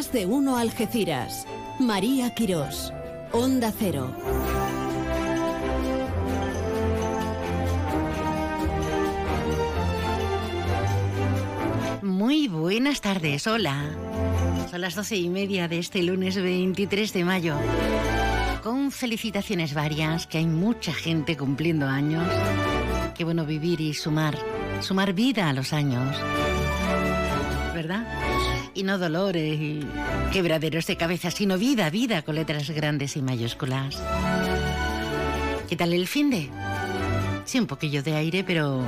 De uno Algeciras. María Quirós. Onda Cero. Muy buenas tardes, hola. Son las doce y media de este lunes 23 de mayo. Con felicitaciones varias, que hay mucha gente cumpliendo años. Qué bueno vivir y sumar, sumar vida a los años. ¿Verdad? Y no dolores y quebraderos de cabeza, sino vida, vida con letras grandes y mayúsculas. ¿Qué tal el fin de? Sí, un poquillo de aire, pero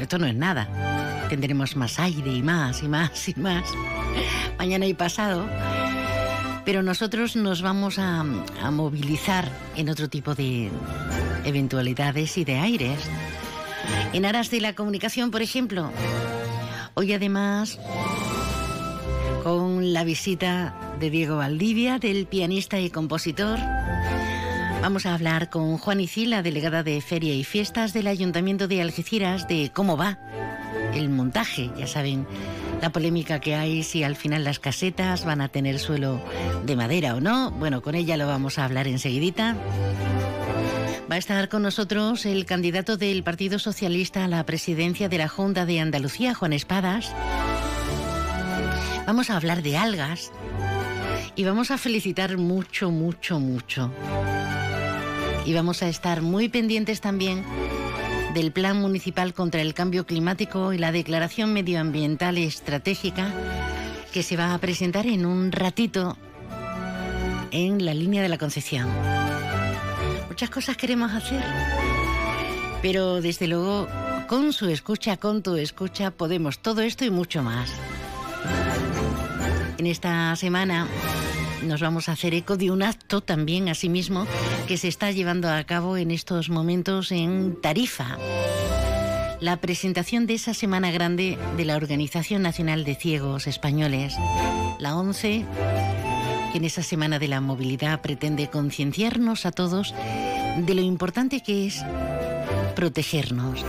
esto no es nada. Tendremos más aire y más y más y más. Mañana y pasado. Pero nosotros nos vamos a, a movilizar en otro tipo de eventualidades y de aires. En aras de la comunicación, por ejemplo. Hoy además con la visita de Diego Valdivia, del pianista y compositor. Vamos a hablar con Juan Icila, delegada de Feria y Fiestas del Ayuntamiento de Algeciras, de cómo va el montaje. Ya saben la polémica que hay si al final las casetas van a tener suelo de madera o no. Bueno, con ella lo vamos a hablar enseguidita. Va a estar con nosotros el candidato del Partido Socialista a la presidencia de la Junta de Andalucía, Juan Espadas. Vamos a hablar de algas y vamos a felicitar mucho, mucho, mucho. Y vamos a estar muy pendientes también del Plan Municipal contra el Cambio Climático y la Declaración Medioambiental Estratégica que se va a presentar en un ratito en la línea de la Concepción. Muchas cosas queremos hacer, pero desde luego con su escucha, con tu escucha, podemos todo esto y mucho más. En esta semana nos vamos a hacer eco de un acto también, asimismo, que se está llevando a cabo en estos momentos en Tarifa. La presentación de esa Semana Grande de la Organización Nacional de Ciegos Españoles, la 11, que en esa Semana de la Movilidad pretende concienciarnos a todos de lo importante que es protegernos,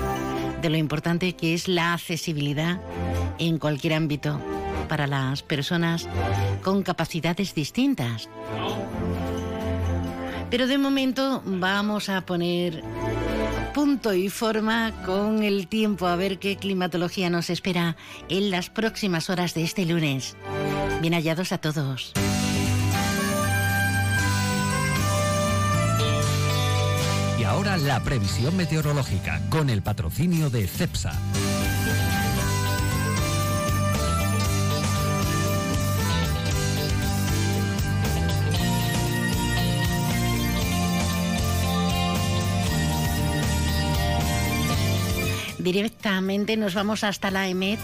de lo importante que es la accesibilidad en cualquier ámbito para las personas con capacidades distintas. Pero de momento vamos a poner punto y forma con el tiempo a ver qué climatología nos espera en las próximas horas de este lunes. Bien hallados a todos. Y ahora la previsión meteorológica con el patrocinio de CEPSA. Directamente nos vamos hasta la EMET.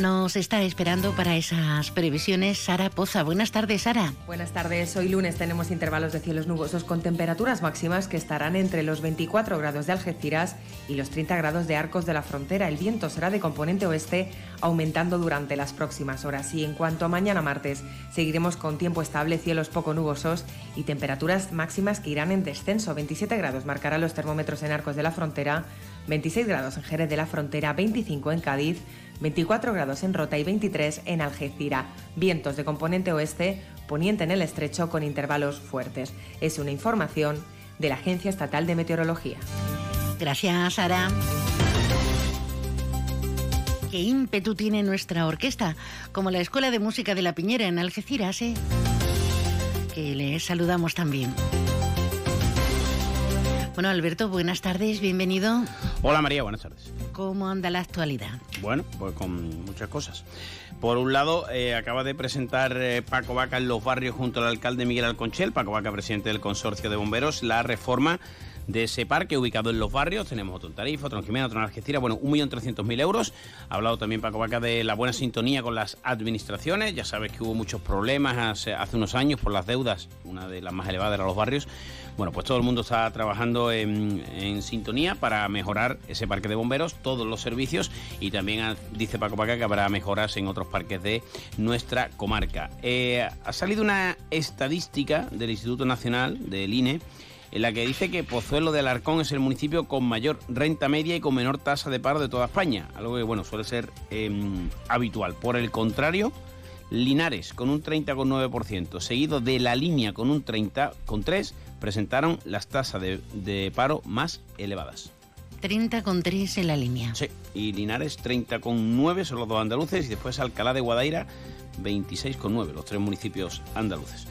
Nos está esperando para esas previsiones Sara Poza. Buenas tardes, Sara. Buenas tardes. Hoy lunes tenemos intervalos de cielos nubosos con temperaturas máximas que estarán entre los 24 grados de Algeciras y los 30 grados de Arcos de la Frontera. El viento será de componente oeste, aumentando durante las próximas horas. Y en cuanto a mañana martes, seguiremos con tiempo estable, cielos poco nubosos y temperaturas máximas que irán en descenso. 27 grados marcarán los termómetros en Arcos de la Frontera. 26 grados en Jerez de la Frontera, 25 en Cádiz, 24 grados en Rota y 23 en Algeciras. Vientos de componente oeste, poniente en el estrecho con intervalos fuertes. Es una información de la Agencia Estatal de Meteorología. Gracias, Sara. ¿Qué ímpetu tiene nuestra orquesta? Como la Escuela de Música de la Piñera en Algeciras, ¿eh? Que le saludamos también. Bueno, Alberto, buenas tardes, bienvenido. Hola María, buenas tardes. ¿Cómo anda la actualidad? Bueno, pues con muchas cosas. Por un lado, eh, acaba de presentar eh, Paco Vaca en los barrios junto al alcalde Miguel Alconchel, Paco Vaca, presidente del consorcio de bomberos, la reforma de ese parque ubicado en los barrios. Tenemos otro en Tarifa, otro en Jimena, otro en Algeciras, bueno, 1.300.000 euros. Ha hablado también Paco Vaca de la buena sintonía con las administraciones. Ya sabes que hubo muchos problemas hace, unos años por las deudas, una de las más elevadas era los barrios. Bueno, pues todo el mundo está trabajando en, en, sintonía para mejorar ese parque de bomberos, todos los servicios y también dice Paco Paca que habrá mejoras en otros parques de nuestra comarca. Eh, ha salido una estadística del Instituto Nacional del INE en la que dice que Pozuelo de Alarcón es el municipio con mayor renta media y con menor tasa de paro de toda España, algo que bueno suele ser eh, habitual. Por el contrario, Linares con un 30,9%, seguido de La Línea con un 30,3%, presentaron las tasas de, de paro más elevadas. 30,3 en la línea. Sí, y Linares 30,9 son los dos andaluces y después Alcalá de Guadaira 26,9, los tres municipios andaluces.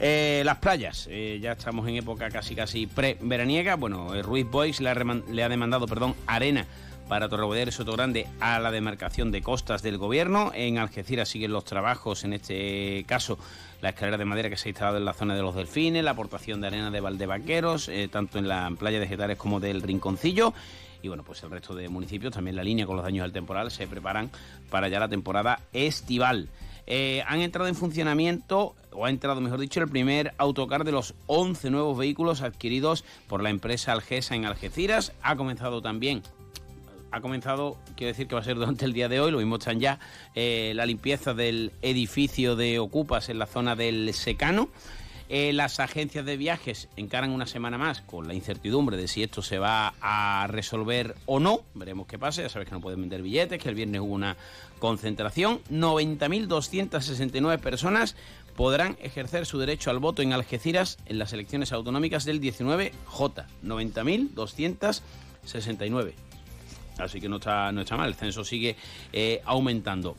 Eh, las playas, eh, ya estamos en época casi casi pre-veraniega. Bueno, eh, Ruiz Boys le ha, demandado perdón, arena para Torrevedera y Sotogrande a la demarcación de costas del gobierno. En Algeciras siguen los trabajos, en este caso la escalera de madera que se ha instalado en la zona de los delfines, la aportación de arena de Valdevaqueros, tanto en la playa de Getares como del Rinconcillo. Y bueno, pues el resto de municipios, también la línea con los daños del temporal, se preparan para ya la temporada estival. Eh, han entrado en funcionamiento, o ha entrado, mejor dicho, el primer autocar de los 11 nuevos vehículos adquiridos por la empresa Algesa en Algeciras. Ha comenzado también ha comenzado, quiero decir que va a ser durante el día de hoy, lo mismo están ya, eh, la limpieza del edificio de Ocupas en la zona del Secano. Eh, las agencias de viajes encaran una semana más con la incertidumbre de si esto se va a resolver o no. Veremos qué pasa. Ya sabes que no pueden vender billetes, que el viernes hubo una concentración. 90.269 personas podrán ejercer su derecho al voto en Algeciras en las elecciones autonómicas del 19J. 90.269. Así que no está, no está mal, el censo sigue eh, aumentando.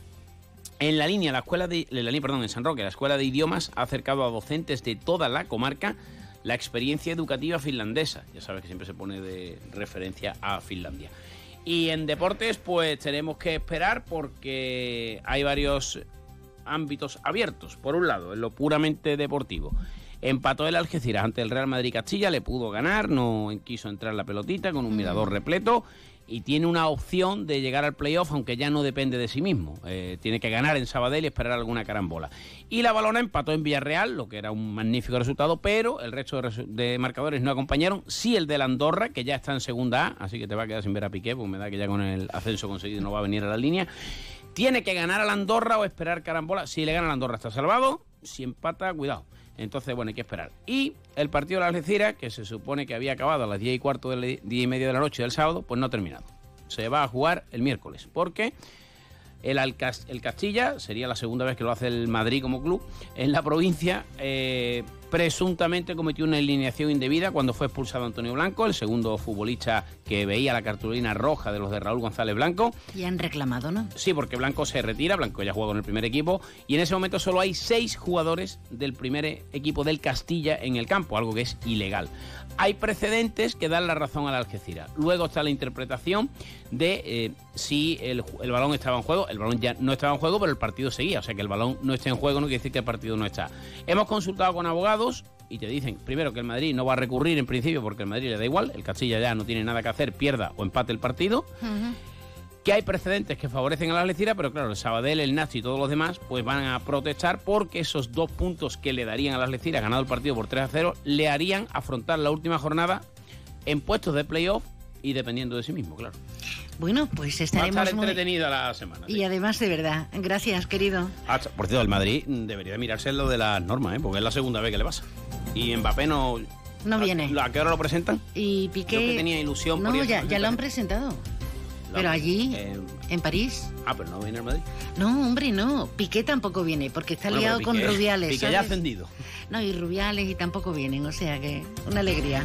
En la línea, la escuela de, la línea, perdón, en San Roque, la escuela de idiomas ha acercado a docentes de toda la comarca la experiencia educativa finlandesa. Ya sabes que siempre se pone de referencia a Finlandia. Y en deportes, pues tenemos que esperar porque hay varios ámbitos abiertos. Por un lado, en lo puramente deportivo. Empató el Algeciras ante el Real Madrid Castilla, le pudo ganar, no quiso entrar la pelotita con un mirador repleto y tiene una opción de llegar al playoff, aunque ya no depende de sí mismo. Eh, tiene que ganar en Sabadell y esperar alguna carambola. Y la balona empató en Villarreal, lo que era un magnífico resultado, pero el resto de, marcadores no acompañaron. Sí el de la Andorra, que ya está en segunda A, así que te va a quedar sin ver a Piqué, porque me da que ya con el ascenso conseguido no va a venir a la línea. Tiene que ganar a la Andorra o esperar carambola. Si le gana a la Andorra está salvado. Si empata, cuidado. Entonces, bueno, hay que esperar. Y el partido de la Algeciras, que se supone que había acabado a las 10 y cuarto, de 10 y media de la noche del sábado, pues no ha terminado. Se va a jugar el miércoles, porque el, el Castilla, sería la segunda vez que lo hace el Madrid como club, en la provincia eh, presuntamente cometió una alineación indebida cuando fue expulsado Antonio Blanco, el segundo futbolista que veía la cartulina roja de los de Raúl González Blanco. Y han reclamado, ¿no? Sí, porque Blanco se retira, Blanco ya juega con el primer equipo y en ese momento solo hay seis jugadores del primer equipo del Castilla en el campo, algo que es ilegal hay precedentes que dan la razón a la Algeciras. Luego está la interpretación de eh, si el, balón estaba en juego. El balón ya no estaba en juego, pero el partido seguía. O sea que el balón no está en juego no quiere decir que el partido no está. Hemos consultado con abogados y te dicen, primero, que el Madrid no va a recurrir en principio porque el Madrid le da igual. El Castilla ya no tiene nada que hacer, pierda o empate el partido que hay precedentes que favorecen a la Algeciras, pero claro, el Sabadell, el Nazi y todos los demás pues van a protestar porque esos dos puntos que le darían a la Algeciras, ganado el partido por 3 a 0, le harían afrontar la última jornada en puestos de playoff y dependiendo de sí mismo, claro. Bueno, pues estaremos Va a estar entretenida la semana. Y además, de verdad, gracias, querido. Ah, por cierto, el Madrid debería mirarse lo de las normas, ¿eh? porque es la segunda vez que le pasa. Y Mbappé no... No viene. ¿A qué hora lo presentan? Y Piqué... Yo que tenía ilusión no, ya, ya lo han presentado. Pero allí, eh, en París. Ah, pero no viene al Madrid. No, hombre, no. Piqué tampoco viene, porque está liado con Rubiales. Piqué ya ha ascendido. No, y Rubiales y tampoco vienen, o sea que una alegría.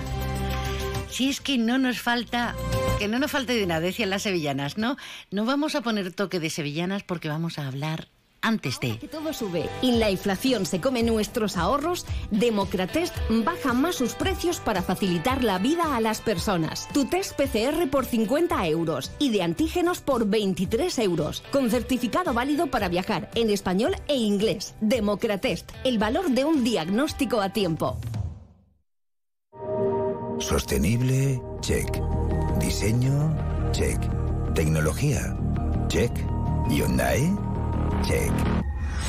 Si es que no nos falta, que no nos falte de nada, decían las sevillanas, ¿no? No vamos a poner toque de sevillanas porque vamos a hablar antes de. Que todo sube y la inflación se come nuestros ahorros, Democratest baja más sus precios para facilitar la vida a las personas. Tu test PCR por 50 euros y de antígenos por 23 euros, con certificado válido para viajar en español e inglés. Democratest, el valor de un diagnóstico a tiempo. Sostenible, check. Diseño, check. Tecnología, check. Hyundai. Check.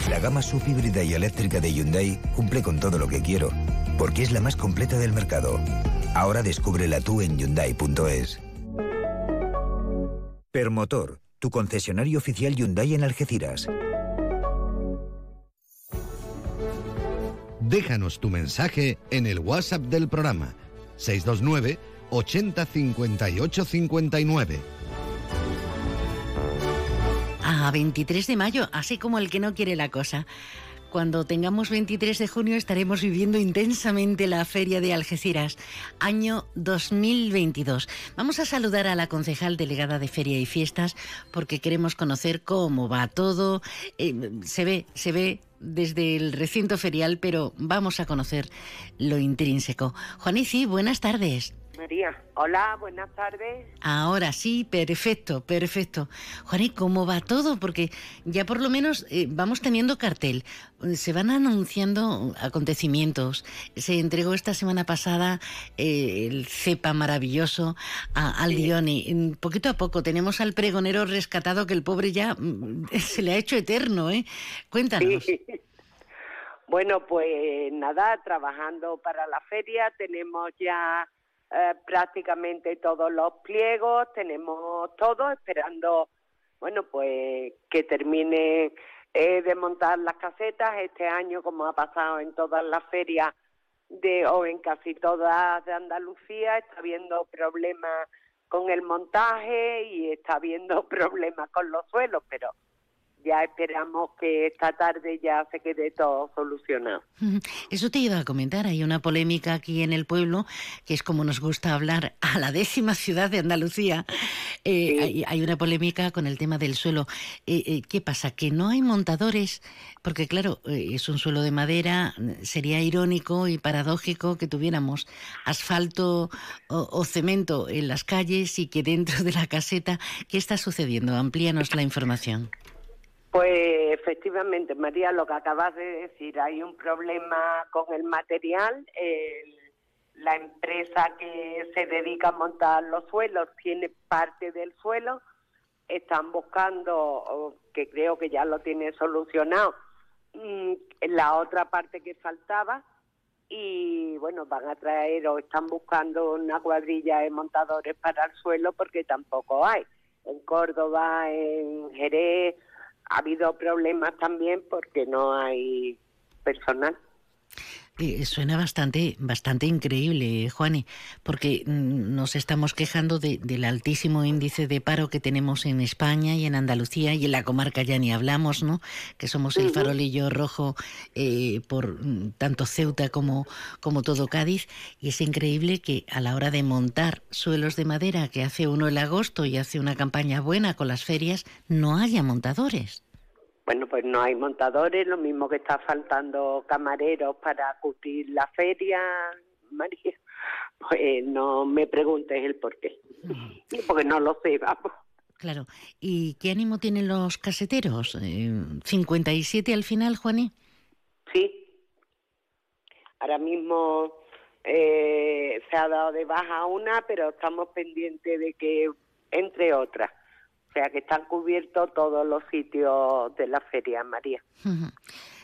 La gama subhíbrida y eléctrica de Hyundai cumple con todo lo que quiero, porque es la más completa del mercado. Ahora descúbrela tú en Hyundai.es. Permotor, tu concesionario oficial Hyundai en Algeciras. Déjanos tu mensaje en el WhatsApp del programa 629 80 58 59. A 23 de mayo, así como el que no quiere la cosa. Cuando tengamos 23 de junio estaremos viviendo intensamente la Feria de Algeciras, año 2022. Vamos a saludar a la concejal delegada de Feria y Fiestas porque queremos conocer cómo va todo. Eh, se ve, se ve desde el recinto ferial, pero vamos a conocer lo intrínseco. Juanici, buenas tardes. María, hola, buenas tardes. Ahora sí, perfecto, perfecto. Juan, ¿y cómo va todo? Porque ya por lo menos eh, vamos teniendo cartel. Se van anunciando acontecimientos. Se entregó esta semana pasada eh, el cepa maravilloso a, al sí. Poquito a poco tenemos al pregonero rescatado que el pobre ya mm, se le ha hecho eterno, ¿eh? Cuéntanos. Bueno, pues nada, trabajando para la feria, tenemos ya eh, prácticamente todos los pliegos, tenemos todo esperando, bueno, pues que termine eh, de montar las casetas. Este año, como ha pasado en todas las ferias de o en casi todas de Andalucía, está habiendo problemas con el montaje y está habiendo problemas con los suelos, pero ya esperamos que esta tarde ya se quede todo solucionado. Eso te iba a comentar, hay una polémica aquí en el pueblo, que es como nos gusta hablar, a la décima ciudad de Andalucía, eh, hay, una polémica con el tema del suelo. Eh, eh, ¿Qué pasa? ¿Que no hay montadores? Porque claro, es un suelo de madera, sería irónico y paradójico que tuviéramos asfalto o, o cemento en las calles y que dentro de la caseta, ¿qué está sucediendo? Amplíanos la información. Pues efectivamente, María, lo que acabas de decir, hay un problema con el material. la empresa que se dedica a montar los suelos tiene parte del suelo. Están buscando, que creo que ya lo tiene solucionado, mm, la otra parte que faltaba. Y bueno, van a traer o están buscando una cuadrilla de montadores para el suelo porque tampoco hay. En Córdoba, en Jerez, ha habido problemas también porque no hay personal. Eh, suena bastante, bastante increíble, Juani, porque mm, nos estamos quejando del altísimo índice de paro que tenemos en España y en Andalucía y en la comarca ya ni hablamos, ¿no? Que somos el farolillo rojo eh, por mm, tanto Ceuta como, como todo Cádiz. Y es increíble que a la hora de montar suelos de madera, que hace uno el agosto y hace una campaña buena con las ferias, no haya montadores. Bueno, pues no hay montadores, lo mismo que está faltando camareros para acudir la feria, María. Pues no me preguntes el por qué, porque no lo sé, vamos. Claro. ¿Y qué ánimo tienen los caseteros? ¿57 eh, al final, Juaní? Sí. Ahora mismo eh, se ha dado de baja una, pero estamos pendientes de que entre otras. O sea que están cubiertos todos los sitios de la Feria María.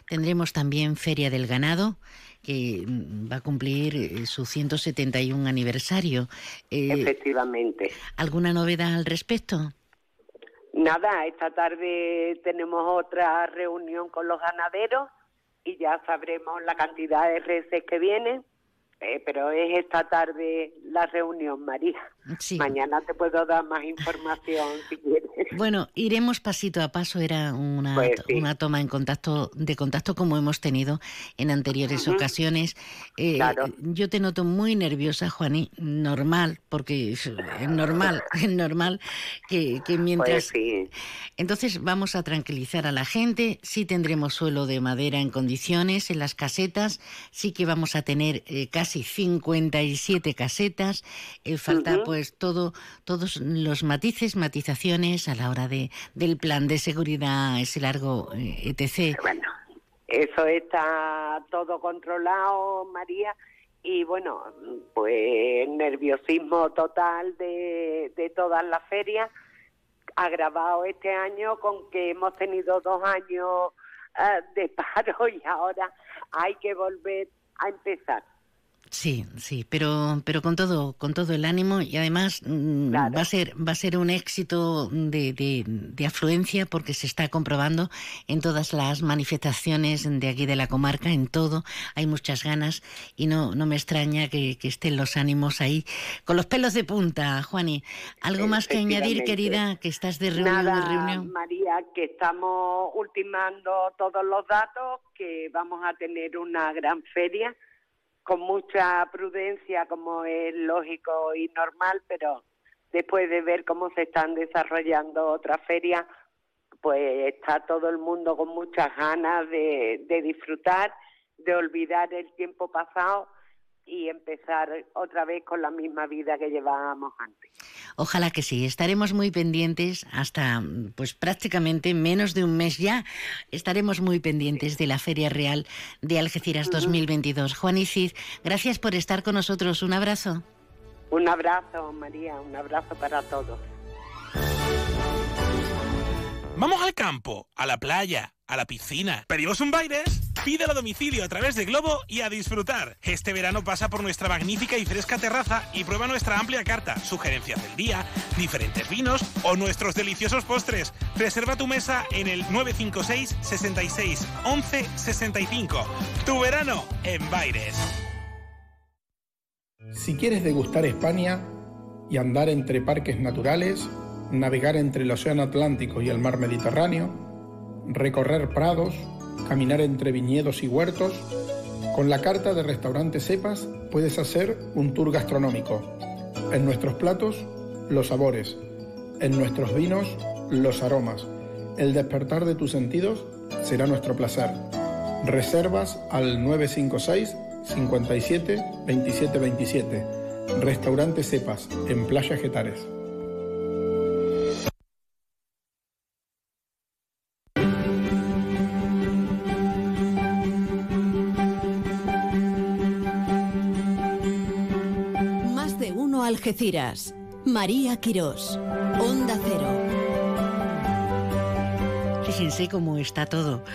Tendremos también Feria del Ganado, que mm, va a cumplir eh, su 171 aniversario. Eh, Efectivamente. ¿Alguna novedad al respecto? Nada, esta tarde tenemos otra reunión con los ganaderos y ya sabremos la cantidad de reses que vienen eh, pero es esta tarde la reunión, María. Mañana te puedo dar más información si quieres. Bueno, iremos pasito a paso. Era una, pues una toma en contacto de contacto como hemos tenido en anteriores ocasiones. Eh, yo te noto muy nerviosa, Juaní. Normal, porque es normal, es normal que, que mientras. Pues Entonces vamos a tranquilizar a la gente. Sí tendremos suelo de madera en condiciones en las casetas. Sí que vamos a tener eh, casi 57 casetas. Eh, falta pues todo, todos los matices, matizaciones a la hora de del plan de seguridad, ese largo eh, etc. Bueno, eso está todo controlado, María. Y bueno, pues nerviosismo total de, de todas las ferias, agravado este año con que hemos tenido dos años eh, de paro y ahora hay que volver a empezar. Sí, sí, pero, pero con todo, con todo el ánimo y además mm, va a ser, va a ser un éxito de, de, afluencia porque se está comprobando en todas las manifestaciones de aquí de la comarca, en todo, hay muchas ganas y no, no me extraña que, estén los ánimos ahí con los pelos de punta, Juani. ¿Algo más que añadir, querida, que estás de reunión Nada, reunión? María, que estamos ultimando todos los datos, que vamos a tener una gran feria con mucha prudencia, como es lógico y normal, pero después de ver cómo se están desarrollando otras ferias, pues está todo el mundo con muchas ganas de, de disfrutar, de olvidar el tiempo pasado y empezar otra vez con la misma vida que llevábamos antes. Ojalá que sí, estaremos muy pendientes hasta pues prácticamente menos de un mes ya. Estaremos muy pendientes de la Feria Real de Algeciras 2022. Juan y Cid, gracias por estar con nosotros. Un abrazo. Un abrazo, María, un abrazo para todos. Vamos al campo, a la playa, a la piscina. ¿Pedimos un Baires? Pídelo a domicilio a través de Globo y a disfrutar. Este verano pasa por nuestra magnífica y fresca terraza y prueba nuestra amplia carta, sugerencias del día, diferentes vinos o nuestros deliciosos postres. Reserva tu mesa en el 956 66 11 65. Tu verano en Baires. Si quieres degustar España y andar entre parques naturales, navegar entre el Océano Atlántico y el Mar Mediterráneo, recorrer prados, caminar entre viñedos y huertos, con la carta de restaurante Cepas puedes hacer un tour gastronómico. En nuestros platos, los sabores. En nuestros vinos, los aromas. El despertar de tus sentidos será nuestro placer. Reservas al 956 57 27 27. Restaurante Cepas, en Playa Getares. Algeciras. María Quirós. Onda Cero. Fíjense cómo está todo.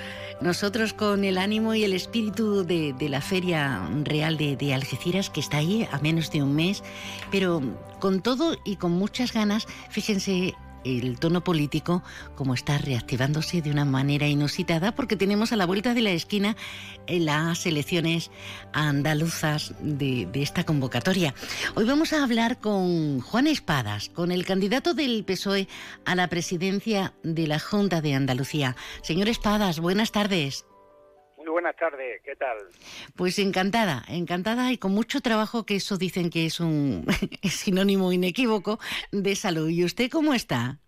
Nosotros con el ánimo y el espíritu de, la Feria Real de, de, Algeciras, que está ahí a menos de un mes, pero con todo y con muchas ganas, fíjense el tono político como está reactivándose de una manera inusitada porque tenemos a la vuelta de la esquina eh, las elecciones andaluzas de, esta convocatoria. Hoy vamos a hablar con Juan Espadas, con el candidato del PSOE a la presidencia de la Junta de Andalucía. Señor Espadas, buenas tardes. Buenas tardes, ¿qué tal? Pues encantada, encantada y con mucho trabajo, que eso dicen que es un sinónimo inequívoco de salud. ¿Y usted cómo está?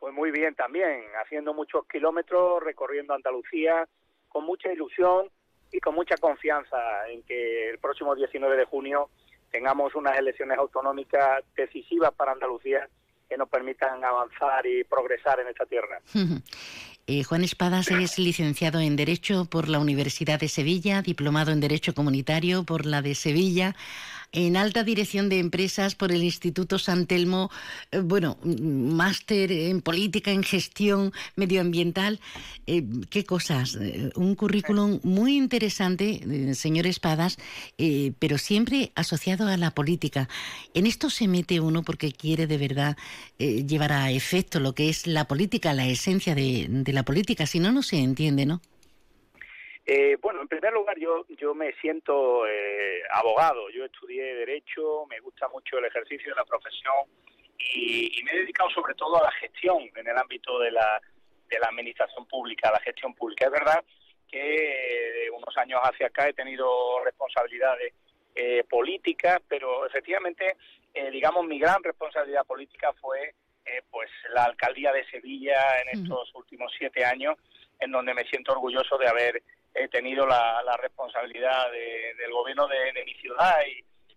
Pues muy bien también, haciendo muchos kilómetros, recorriendo Andalucía, con mucha ilusión y con mucha confianza en que el próximo 19 de junio tengamos unas elecciones autonómicas decisivas para Andalucía que nos permitan avanzar y progresar en esta tierra. Eh, Juan Espadas es licenciado en Derecho por la Universidad de Sevilla, diplomado en Derecho Comunitario por la de Sevilla, en alta dirección de empresas por el Instituto San Telmo, eh, bueno, máster en política, en gestión medioambiental. Eh, ¿Qué cosas? Eh, un currículum muy interesante, señor Espadas, pero siempre asociado a la política. En esto se mete uno porque quiere de verdad llevar a efecto lo que es la política, la esencia de la política, si no, no se entiende, ¿no? Eh, bueno, en primer lugar, yo, yo me siento eh, abogado. Yo estudié Derecho, me gusta mucho el ejercicio de la profesión y, me he dedicado sobre todo a la gestión en el ámbito de la, de la administración pública, a la gestión pública. Es verdad que de unos años hacia acá he tenido responsabilidades eh, políticas, pero efectivamente, digamos, mi gran responsabilidad política fue pues la alcaldía de Sevilla en estos últimos siete años, en donde me siento orgulloso de haber he tenido la, responsabilidad del gobierno de, mi ciudad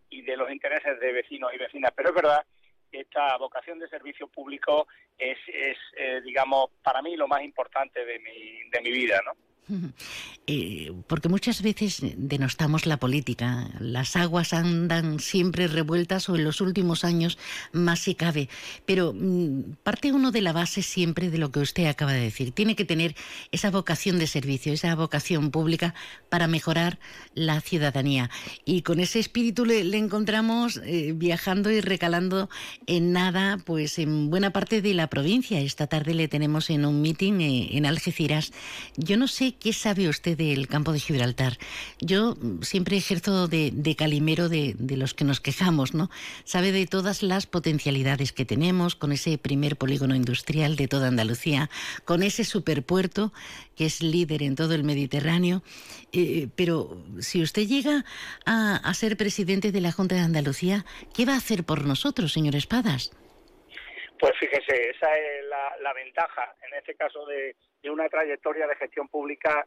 y, de los intereses de vecinos y vecinas. Pero es verdad que esta vocación de servicio público es, es eh, digamos, para mí lo más importante de mi, de mi vida, ¿no? Eh, porque muchas veces denostamos la política. Las aguas andan siempre revueltas o en los últimos años más si cabe. Pero mm, parte uno de la base siempre de lo que usted acaba de decir. Tiene que tener esa vocación de servicio, esa vocación pública para mejorar la ciudadanía. Y con ese espíritu le, encontramos eh, viajando y recalando en nada, pues en buena parte de la provincia. Esta tarde le tenemos en un meeting eh, en Algeciras. Yo no sé qué sabe usted del campo de Gibraltar. Yo siempre ejerzo de, calimero de, los que nos quejamos, ¿no? Sabe de todas las potencialidades que tenemos con ese primer polígono industrial de toda Andalucía, con ese superpuerto que es líder en todo el Mediterráneo. Eh, pero si usted llega a, ser presidente de la Junta de Andalucía, ¿qué va a hacer por nosotros, señor Espadas? Pues fíjese, esa es la, ventaja, en este caso de, de una trayectoria de gestión pública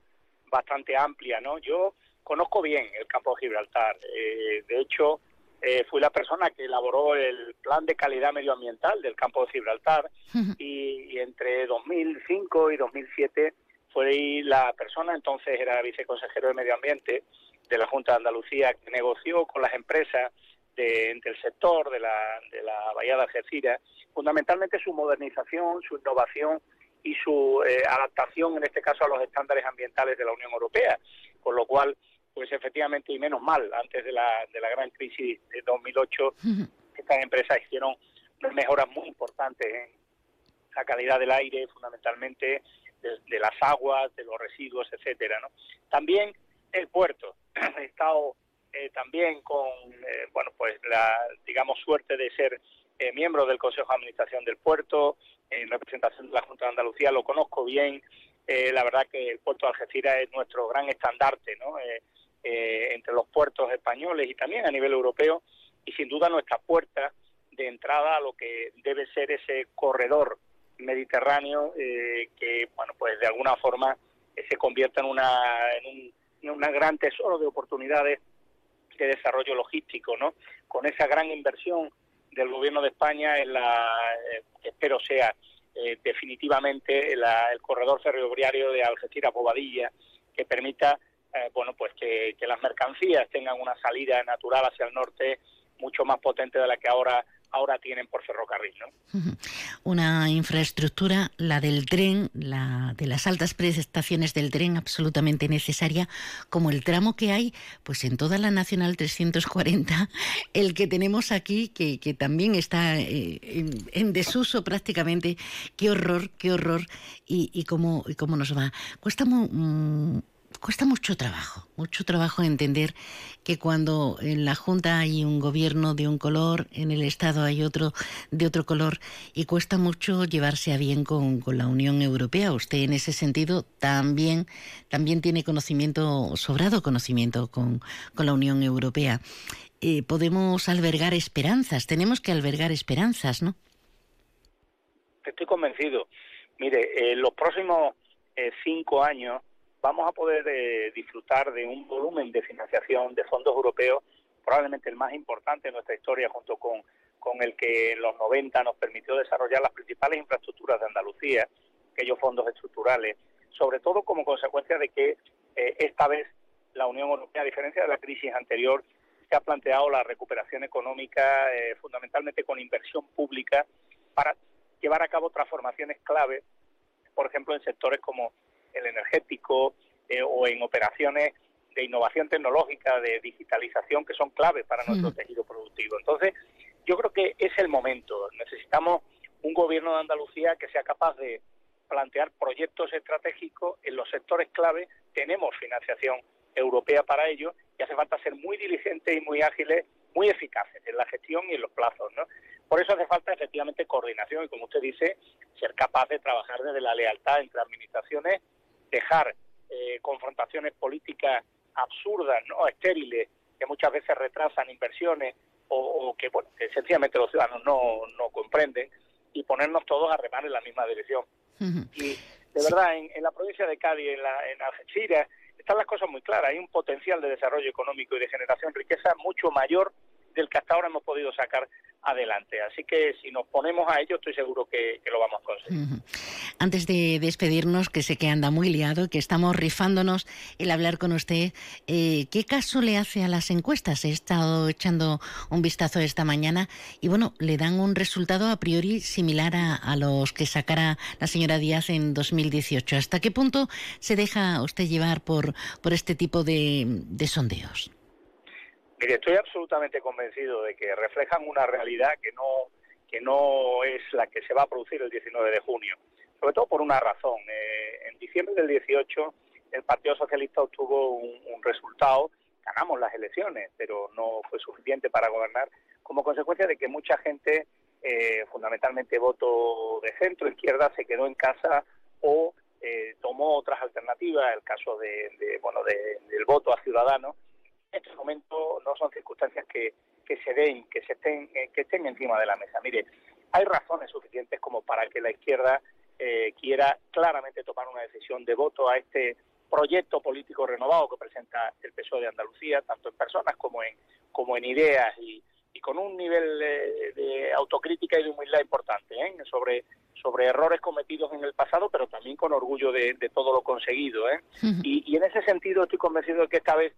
bastante amplia, ¿no? Yo conozco bien el campo de Gibraltar. Eh, de hecho, eh, fui la persona que elaboró el plan de calidad medioambiental del campo de Gibraltar y, entre 2005 y 2007 fui la persona, entonces era viceconsejero de Medio Ambiente de la Junta de Andalucía, que negoció con las empresas de, del sector de la, de la Bahía de Algeciras, fundamentalmente su modernización, su innovación y su eh, adaptación, en este caso, a los estándares ambientales de la Unión Europea. Con lo cual, pues efectivamente, y menos mal, antes de la, de la gran crisis de 2008, estas empresas hicieron mejoras muy importantes en la calidad del aire, fundamentalmente de, las aguas, de los residuos, etcétera. ¿no? También el puerto. He estado eh, también con, eh, bueno, pues la, digamos, suerte de ser miembro del Consejo de Administración del Puerto, en representación de la Junta de Andalucía, lo conozco bien. Eh, la verdad que el puerto de Algeciras es nuestro gran estandarte ¿no? Eh, eh, entre los puertos españoles y también a nivel europeo y sin duda nuestra puerta de entrada a lo que debe ser ese corredor mediterráneo que bueno pues de alguna forma se convierta en una en un, gran tesoro de oportunidades de desarrollo logístico no con esa gran inversión del gobierno de España en la, eh, espero sea eh, definitivamente el corredor ferroviario de Algeciras-Bobadilla, que permita eh, bueno, pues que, que las mercancías tengan una salida natural hacia el norte mucho más potente de la que ahora ahora tienen por ferrocarril. ¿no? Una infraestructura, la del tren, la de las altas prestaciones del tren, absolutamente necesaria, como el tramo que hay pues en toda la Nacional 340, el que tenemos aquí, que, que también está eh, en, desuso prácticamente. Qué horror, qué horror, y, y, cómo, y cómo nos va. Cuesta muy, mm, cuesta mucho trabajo, mucho trabajo entender que cuando en la Junta hay un gobierno de un color, en el Estado hay otro de otro color, y cuesta mucho llevarse a bien con, la Unión Europea. Usted en ese sentido también, también tiene conocimiento, sobrado conocimiento con, la Unión Europea. Eh, podemos albergar esperanzas, tenemos que albergar esperanzas, ¿no? Estoy convencido. Mire, los próximos eh, cinco años vamos a poder eh, disfrutar de un volumen de financiación de fondos europeos, probablemente el más importante en nuestra historia, junto con, con el que en los 90 nos permitió desarrollar las principales infraestructuras de Andalucía, aquellos fondos estructurales, sobre todo como consecuencia de que eh, esta vez la Unión Europea, a diferencia de la crisis anterior, se ha planteado la recuperación económica eh, fundamentalmente con inversión pública para llevar a cabo transformaciones clave, por ejemplo, en sectores como el energético eh, o en operaciones de innovación tecnológica, de digitalización, que son claves para nuestro tejido productivo. Entonces, yo creo que es el momento. Necesitamos un gobierno de Andalucía que sea capaz de plantear proyectos estratégicos en los sectores clave. Tenemos financiación europea para ello y hace falta ser muy diligentes y muy ágiles, muy eficaces en la gestión y en los plazos. ¿no? Por eso hace falta efectivamente coordinación y, como usted dice, ser capaz de trabajar desde la lealtad entre administraciones dejar eh, confrontaciones políticas absurdas, no estériles, que muchas veces retrasan inversiones o, que, bueno, que sencillamente los ciudadanos no, no comprenden y ponernos todos a remar en la misma dirección. Y de verdad, en, la provincia de Cádiz, en, la, en Algeciras, están las cosas muy claras. Hay un potencial de desarrollo económico y de generación de riqueza mucho mayor del que hasta ahora hemos podido sacar adelante. Así que si nos ponemos a ello, estoy seguro que, lo vamos a conseguir. Antes de despedirnos, que sé que anda muy liado, que estamos rifándonos el hablar con usted, eh, ¿qué caso le hace a las encuestas? He estado echando un vistazo esta mañana y bueno, le dan un resultado a priori similar a, los que sacara la señora Díaz en 2018. ¿Hasta qué punto se deja usted llevar por, por este tipo de sondeos? Mire, estoy absolutamente convencido de que reflejan una realidad que no, que no es la que se va a producir el 19 de junio, sobre todo por una razón. Eh, en diciembre del 18 el Partido Socialista obtuvo un, resultado, ganamos las elecciones, pero no fue suficiente para gobernar, como consecuencia de que mucha gente, eh, fundamentalmente voto de centro, izquierda, se quedó en casa o eh, tomó otras alternativas, el caso de, bueno del voto a ciudadanos, este momento no son circunstancias que, se den, que se estén, eh, que estén encima de la mesa. Mire, hay razones suficientes como para que la izquierda eh, quiera claramente tomar una decisión de voto a este proyecto político renovado que presenta el PSOE de Andalucía, tanto en personas como en como en ideas y, con un nivel de, autocrítica y de humildad importante ¿eh? sobre sobre errores cometidos en el pasado, pero también con orgullo de, todo lo conseguido. ¿eh? y, y en ese sentido estoy convencido de que esta vez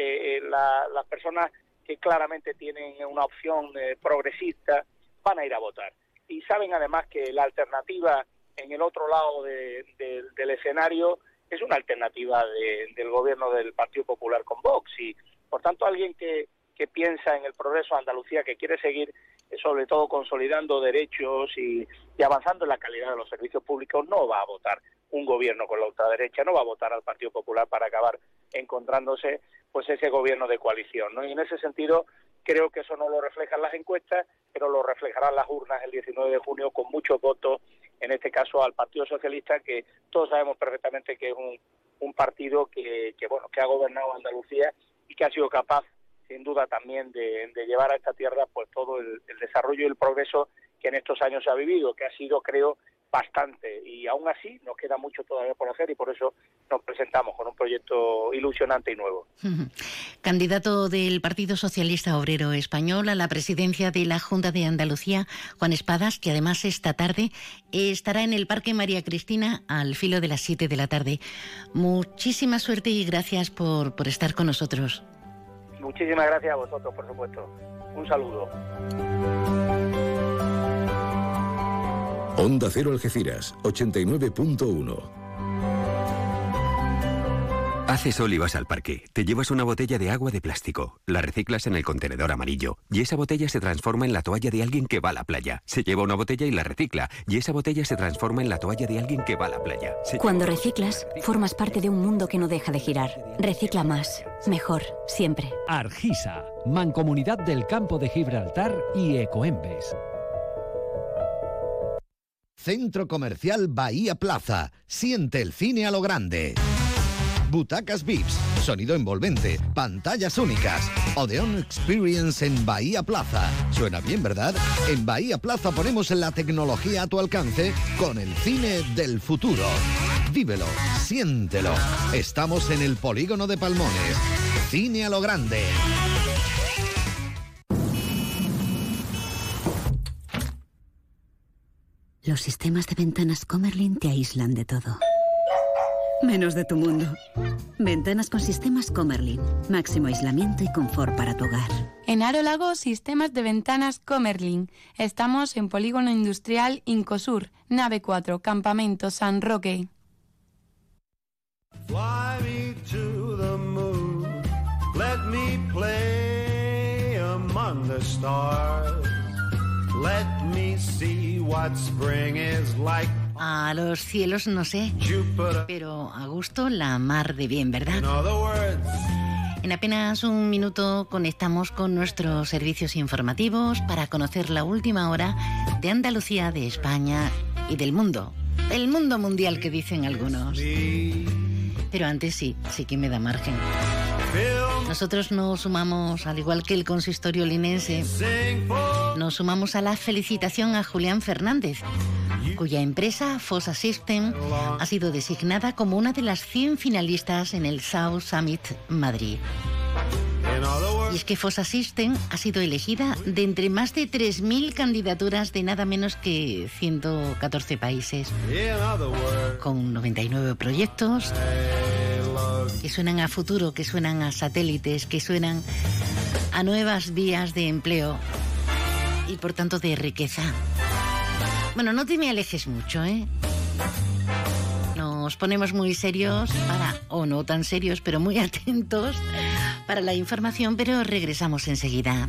eh, las personas que claramente tienen una opción eh, progresista van a ir a votar. Y saben además que la alternativa en el otro lado del escenario es una alternativa del gobierno del Partido Popular con Vox. Y por tanto, alguien que, que piensa en el progreso de Andalucía, que quiere seguir eh, sobre todo consolidando derechos y, y, avanzando en la calidad de los servicios públicos, no va a votar un gobierno con la ultraderecha, no va a votar al Partido Popular para acabar encontrándose pues ese gobierno de coalición. ¿no? Y en ese sentido creo que eso no lo reflejan las encuestas, pero lo reflejarán las urnas el 19 de junio con muchos votos, en este caso al Partido Socialista, que todos sabemos perfectamente que es un, partido que, que, bueno, que ha gobernado Andalucía y que ha sido capaz, sin duda, también de, llevar a esta tierra pues todo el, el desarrollo y el progreso que en estos años se ha vivido, que ha sido, creo, bastante y aún así nos queda mucho todavía por hacer y por eso nos presentamos con un proyecto ilusionante y nuevo. Candidato del Partido Socialista Obrero Español a la presidencia de la Junta de Andalucía, Juan Espadas, que además esta tarde estará en el Parque María Cristina al filo de las 7 de la tarde. Muchísima suerte y gracias por, por estar con nosotros. Muchísimas gracias a vosotros, por supuesto. Un saludo. Onda Cero Algeciras, 89.1. Haces sol y vas al parque. Te llevas una botella de agua de plástico. La reciclas en el contenedor amarillo. Y esa botella se transforma en la toalla de alguien que va a la playa. Se lleva una botella y la recicla. Y esa botella se transforma en la toalla de alguien que va a la playa. Cuando reciclas, formas parte de un mundo que no deja de girar. Recicla más. Mejor. Siempre. Argisa. Mancomunidad del Campo de Gibraltar y Ecoembes. Centro Comercial Bahía Plaza. Siente el cine a lo grande. Butacas VIPs, sonido envolvente, pantallas únicas. Odeon Experience en Bahía Plaza. Suena bien, ¿verdad? En Bahía Plaza ponemos la tecnología a tu alcance con el cine del futuro. Vívelo, siéntelo. Estamos en el polígono de Palmones. Cine a lo grande. Los sistemas de ventanas Comerlin te aíslan de todo. Menos de tu mundo. Ventanas con sistemas Comerlin. Máximo aislamiento y confort para tu hogar. En Aro Lago, sistemas de ventanas Comerlin. Estamos en Polígono Industrial Incosur, nave 4, Campamento San Roque. Fly me to the moon. Let me play among the stars. Let me see what spring is like. A los cielos no sé, pero a gusto la mar de bien, ¿verdad? En apenas un minuto conectamos con nuestros servicios informativos para conocer la última hora de Andalucía, de España y del mundo. El mundo mundial que dicen algunos. Pero antes sí, sí que me da margen. Nosotros nos sumamos, al igual que el consistorio linense, nos sumamos a la felicitación a Julián Fernández, cuya empresa Fosa System ha sido designada como una de las 100 finalistas en el South Summit Madrid. Y es que Fossa System ha sido elegida de entre más de 3.000 candidaturas de nada menos que 114 países, con 99 proyectos que suenan a futuro, que suenan a satélites, que suenan a nuevas vías de empleo y por tanto de riqueza. Bueno, no te me alejes mucho, ¿eh? Nos ponemos muy serios para, o no tan serios, pero muy atentos para la información, pero regresamos enseguida.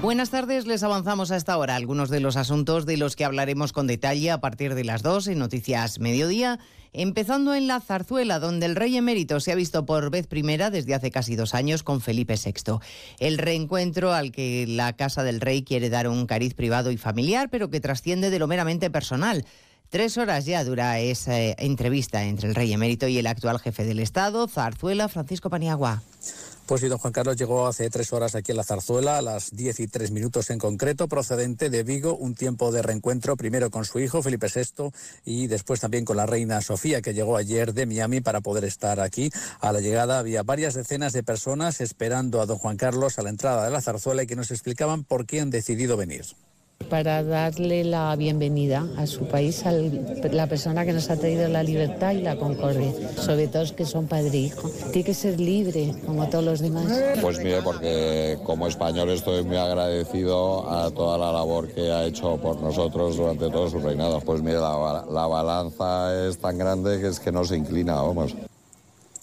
Buenas tardes, les avanzamos a esta hora algunos de los asuntos de los que hablaremos con detalle a partir de las dos en Noticias Mediodía, empezando en la zarzuela, donde el rey emérito se ha visto por vez primera desde hace casi dos años con Felipe VI. El reencuentro al que la Casa del Rey quiere dar un cariz privado y familiar, pero que trasciende de lo meramente personal. Tres horas ya dura esa entrevista entre el rey emérito y el actual jefe del Estado, Zarzuela, Francisco Paniagua. Pues sí, don Juan Carlos llegó hace tres horas aquí en la Zarzuela, a las diez y tres minutos en concreto, procedente de Vigo, un tiempo de reencuentro primero con su hijo Felipe VI y después también con la reina Sofía, que llegó ayer de Miami para poder estar aquí. A la llegada había varias decenas de personas esperando a don Juan Carlos a la entrada de la Zarzuela y que nos explicaban por qué han decidido venir para darle la bienvenida a su país, a la persona que nos ha traído la libertad y la concordia, sobre todo que son padre e hijo. Tiene que ser libre, como todos los demás. Pues mire, porque como español estoy muy agradecido a toda la labor que ha hecho por nosotros durante todo su reinado. Pues mire, la, la balanza es tan grande que es que no se inclina, vamos.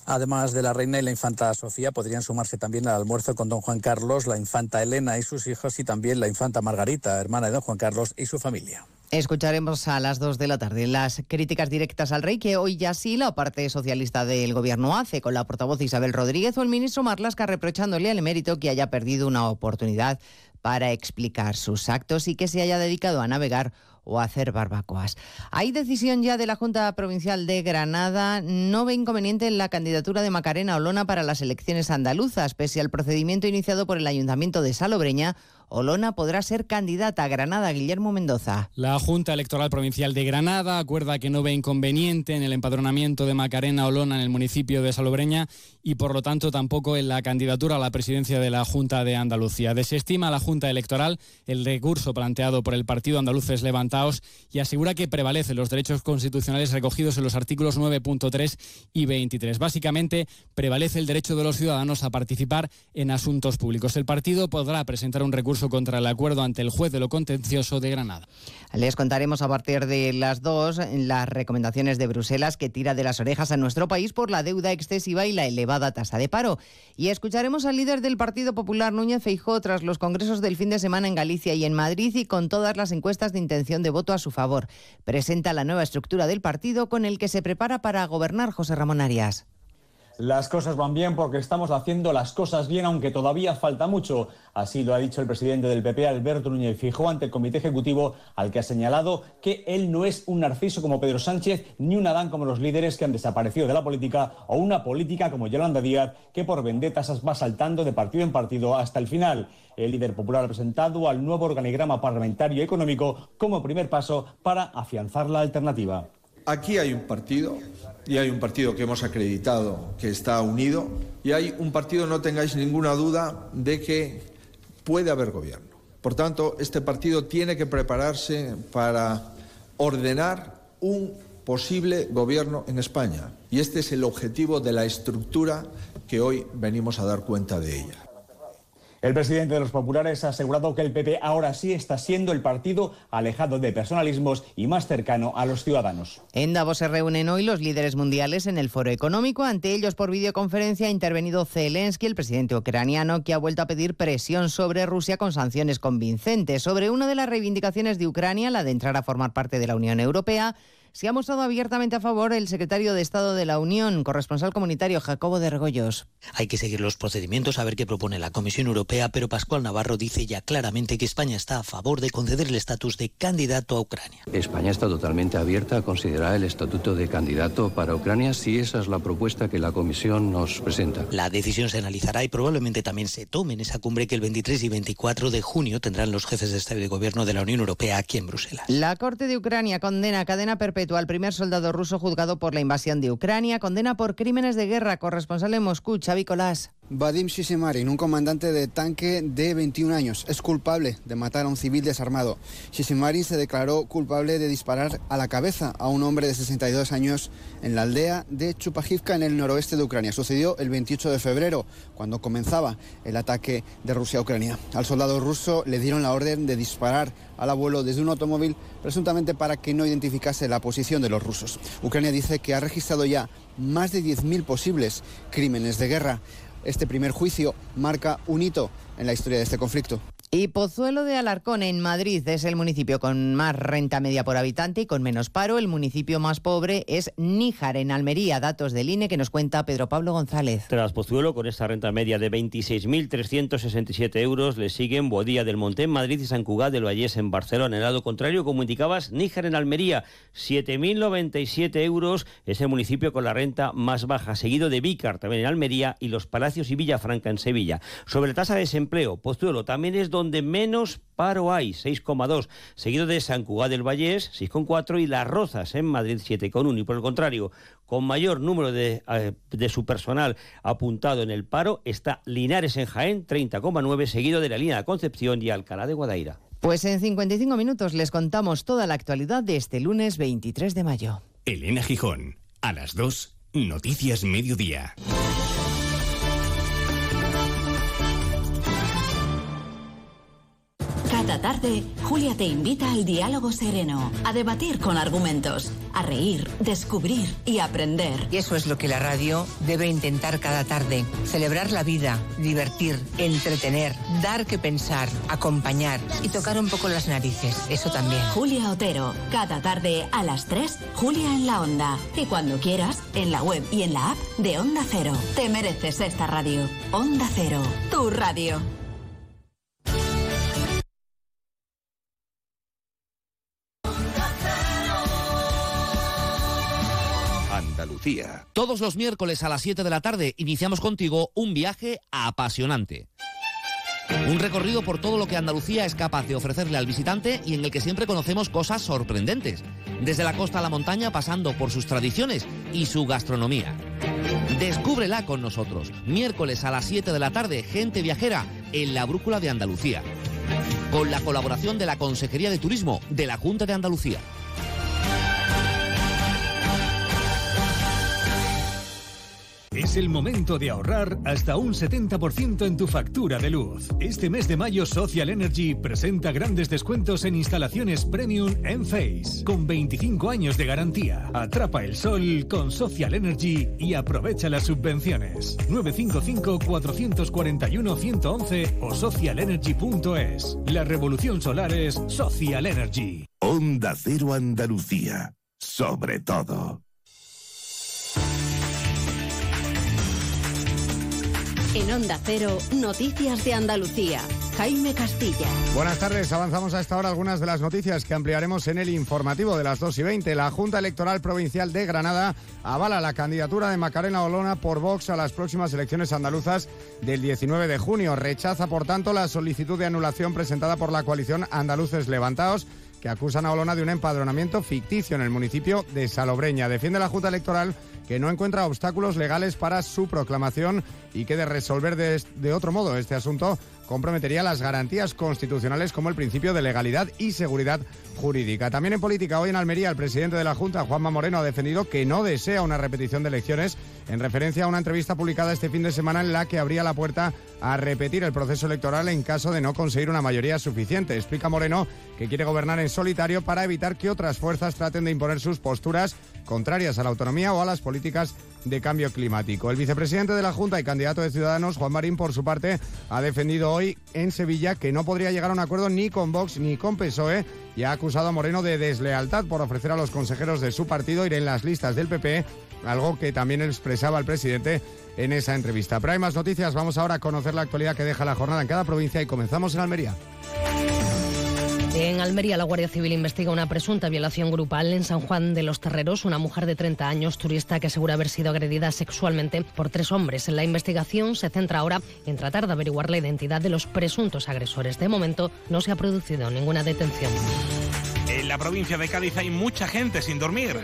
Además de la reina y la infanta Sofía, podrían sumarse también al almuerzo con don Juan Carlos, la infanta Elena y sus hijos y también la infanta Margarita, hermana de don Juan Carlos y su familia. Escucharemos a las dos de la tarde las críticas directas al rey que hoy ya sí la parte socialista del gobierno hace, con la portavoz Isabel Rodríguez o el ministro Marlasca reprochándole al emérito que haya perdido una oportunidad para explicar sus actos y que se haya dedicado a navegar o hacer barbacoas. Hay decisión ya de la Junta Provincial de Granada. No ve inconveniente en la candidatura de Macarena Olona para las elecciones andaluzas, pese al procedimiento iniciado por el Ayuntamiento de Salobreña Olona podrá ser candidata a Granada. Guillermo Mendoza. La Junta Electoral Provincial de Granada acuerda que no ve inconveniente en el empadronamiento de Macarena Olona en el municipio de Salobreña y por lo tanto tampoco en la candidatura a la presidencia de la Junta de Andalucía. Desestima la Junta Electoral el recurso planteado por el Partido Andaluces Levantaos y asegura que prevalecen los derechos constitucionales recogidos en los artículos 9.3 y 23. Básicamente, prevalece el derecho de los ciudadanos a participar en asuntos públicos. El partido podrá presentar un recurso contra el acuerdo ante el juez de lo contencioso de Granada. Les contaremos a partir de las dos las recomendaciones de Bruselas que tira de las orejas a nuestro país por la deuda excesiva y la elevada tasa de paro. Y escucharemos al líder del Partido Popular, Núñez Feijó, tras los congresos del fin de semana en Galicia y en Madrid y con todas las encuestas de intención de voto a su favor. Presenta la nueva estructura del partido con el que se prepara para gobernar José Ramón Arias. Las cosas van bien porque estamos haciendo las cosas bien, aunque todavía falta mucho. Así lo ha dicho el presidente del PP, Alberto Núñez Fijó, ante el Comité Ejecutivo, al que ha señalado que él no es un narciso como Pedro Sánchez, ni un Adán como los líderes que han desaparecido de la política, o una política como Yolanda Díaz, que por vendetas va saltando de partido en partido hasta el final. El líder popular ha presentado al nuevo organigrama parlamentario económico como primer paso para afianzar la alternativa. Aquí hay un partido y hay un partido que hemos acreditado que está unido y hay un partido, no tengáis ninguna duda, de que puede haber gobierno. Por tanto, este partido tiene que prepararse para ordenar un posible gobierno en España. Y este es el objetivo de la estructura que hoy venimos a dar cuenta de ella. El presidente de los populares ha asegurado que el PP ahora sí está siendo el partido alejado de personalismos y más cercano a los ciudadanos. En Davos se reúnen hoy los líderes mundiales en el foro económico. Ante ellos, por videoconferencia, ha intervenido Zelensky, el presidente ucraniano, que ha vuelto a pedir presión sobre Rusia con sanciones convincentes. Sobre una de las reivindicaciones de Ucrania, la de entrar a formar parte de la Unión Europea, se ha mostrado abiertamente a favor el secretario de Estado de la Unión, corresponsal comunitario Jacobo de Regoyos. Hay que seguir los procedimientos a ver qué propone la Comisión Europea, pero Pascual Navarro dice ya claramente que España está a favor de conceder el estatus de candidato a Ucrania. España está totalmente abierta a considerar el estatuto de candidato para Ucrania si esa es la propuesta que la Comisión nos presenta. La decisión se analizará y probablemente también se tome en esa cumbre que el 23 y 24 de junio tendrán los jefes de Estado y de Gobierno de la Unión Europea aquí en Bruselas. La Corte de Ucrania condena a cadena perpetua al primer soldado ruso juzgado por la invasión de Ucrania, condena por crímenes de guerra, corresponsal en Moscú, Xavi Colás. Vadim Shishimarin, un comandante de tanque de 21 años, es culpable de matar a un civil desarmado. Shishimarin se declaró culpable de disparar a la cabeza a un hombre de 62 años en la aldea de Chupajivka, en el noroeste de Ucrania. Sucedió el 28 de febrero, cuando comenzaba el ataque de Rusia a Ucrania. Al soldado ruso le dieron la orden de disparar al abuelo desde un automóvil, presuntamente para que no identificase la posición de los rusos. Ucrania dice que ha registrado ya más de 10.000 posibles crímenes de guerra. Este primer juicio marca un hito en la historia de este conflicto. Y Pozuelo de Alarcón, en Madrid, es el municipio con más renta media por habitante y con menos paro. El municipio más pobre es Níjar, en Almería. Datos del INE que nos cuenta Pedro Pablo González. Tras Pozuelo, con esa renta media de 26.367 euros, le siguen Bodía del Monte en Madrid y San Cugat del Vallés en Barcelona. En el lado contrario, como indicabas, Níjar en Almería, 7.097 euros es el municipio con la renta más baja, seguido de Vícar, también en Almería, y Los Palacios y Villafranca en Sevilla. Sobre la tasa de desempleo, Pozuelo también es donde menos paro hay, 6,2, seguido de San Cugat del Vallés, 6,4 y Las Rozas en Madrid, 7,1. Y por el contrario, con mayor número de, eh, de, su personal apuntado en el paro está Linares en Jaén, 30,9, seguido de la línea de Concepción y Alcalá de Guadaira. Pues en 55 minutos les contamos toda la actualidad de este lunes 23 de mayo. Elena Gijón, a las 2, Noticias Mediodía. Cada tarde, Julia te invita al diálogo sereno, a debatir con argumentos, a reír, descubrir y aprender. Y eso es lo que la radio debe intentar cada tarde. Celebrar la vida, divertir, entretener, dar que pensar, acompañar y tocar un poco las narices. Eso también. Julia Otero, cada tarde a las 3, Julia en la Onda. Y cuando quieras, en la web y en la app de Onda Cero. Te mereces esta radio. Onda Cero, tu radio. Todos los miércoles a las 7 de la tarde iniciamos contigo un viaje apasionante. Un recorrido por todo lo que Andalucía es capaz de ofrecerle al visitante y en el que siempre conocemos cosas sorprendentes, desde la costa a la montaña pasando por sus tradiciones y su gastronomía. Descúbrela con nosotros, miércoles a las 7 de la tarde, gente viajera en la Brújula de Andalucía, con la colaboración de la Consejería de Turismo de la Junta de Andalucía. Es el momento de ahorrar hasta un 70% en tu factura de luz. Este mes de mayo Social Energy presenta grandes descuentos en instalaciones premium en Face, con 25 años de garantía. Atrapa el sol con Social Energy y aprovecha las subvenciones. 955-441-111 o socialenergy.es. La revolución solar es Social Energy. Onda Cero Andalucía. Sobre todo. En Onda Cero, Noticias de Andalucía. Jaime Castilla. Buenas tardes. Avanzamos a esta hora algunas de las noticias que ampliaremos en el informativo de las 2 y 20. La Junta Electoral Provincial de Granada avala la candidatura de Macarena Olona por Vox a las próximas elecciones andaluzas del 19 de junio. Rechaza, por tanto, la solicitud de anulación presentada por la coalición Andaluces Levantados que acusan a Olona de un empadronamiento ficticio en el municipio de Salobreña. Defiende la Junta Electoral que no encuentra obstáculos legales para su proclamación y que de resolver de, de otro modo este asunto comprometería las garantías constitucionales como el principio de legalidad y seguridad jurídica. También en política, hoy en Almería, el presidente de la Junta, Juanma Moreno, ha defendido que no desea una repetición de elecciones en referencia a una entrevista publicada este fin de semana en la que abría la puerta a repetir el proceso electoral en caso de no conseguir una mayoría suficiente. Explica Moreno que quiere gobernar en solitario para evitar que otras fuerzas traten de imponer sus posturas contrarias a la autonomía o a las políticas de cambio climático. El vicepresidente de la Junta y candidato de Ciudadanos, Juan Marín, por su parte, ha defendido hoy en Sevilla que no podría llegar a un acuerdo ni con Vox ni con PSOE y ha acusado a Moreno de deslealtad por ofrecer a los consejeros de su partido ir en las listas del PP, algo que también expresaba el presidente en esa entrevista. Pero hay más noticias, vamos ahora a conocer la actualidad que deja la jornada en cada provincia y comenzamos en Almería. En Almería, la Guardia Civil investiga una presunta violación grupal en San Juan de los Terreros. Una mujer de 30 años, turista, que asegura haber sido agredida sexualmente por tres hombres. La investigación se centra ahora en tratar de averiguar la identidad de los presuntos agresores. De momento, no se ha producido ninguna detención. En la provincia de Cádiz hay mucha gente sin dormir.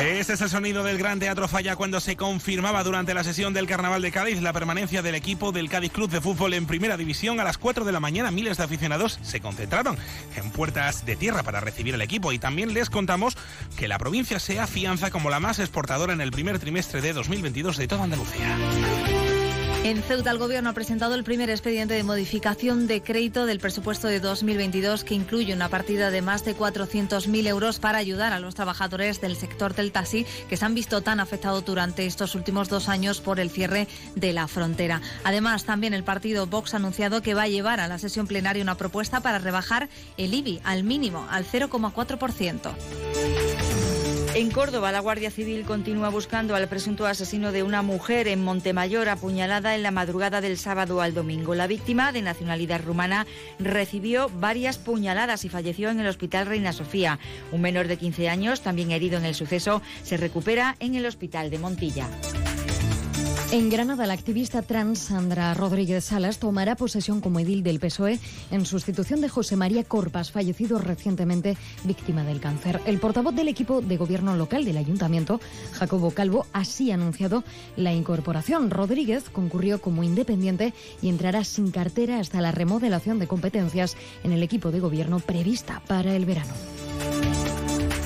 Este es el sonido del Gran Teatro Falla cuando se confirmaba durante la sesión del Carnaval de Cádiz la permanencia del equipo del Cádiz Club de Fútbol en Primera División. A las 4 de la mañana miles de aficionados se concentraron en puertas de tierra para recibir el equipo y también les contamos que la provincia se afianza como la más exportadora en el primer trimestre de 2022 de toda Andalucía. En Ceuta, el Gobierno ha presentado el primer expediente de modificación de crédito del presupuesto de 2022 que incluye una partida de más de 400.000 euros para ayudar a los trabajadores del sector del taxi que se han visto tan afectados durante estos últimos dos años por el cierre de la frontera. Además, también el partido Vox ha anunciado que va a llevar a la sesión plenaria una propuesta para rebajar el IBI al mínimo, al 0,4%. En Córdoba, la Guardia Civil continúa buscando al presunto asesino de una mujer en Montemayor apuñalada en la madrugada del sábado al domingo. La víctima, de nacionalidad rumana, recibió varias puñaladas y falleció en el Hospital Reina Sofía. Un menor de 15 años, también herido en el suceso, se recupera en el Hospital de Montilla. En Granada, la activista trans Sandra Rodríguez Salas tomará posesión como edil del PSOE en sustitución de José María Corpas, fallecido recientemente víctima del cáncer. El portavoz del equipo de gobierno local del ayuntamiento, Jacobo Calvo, así ha anunciado la incorporación. Rodríguez concurrió como independiente y entrará sin cartera hasta la remodelación de competencias en el equipo de gobierno prevista para el verano.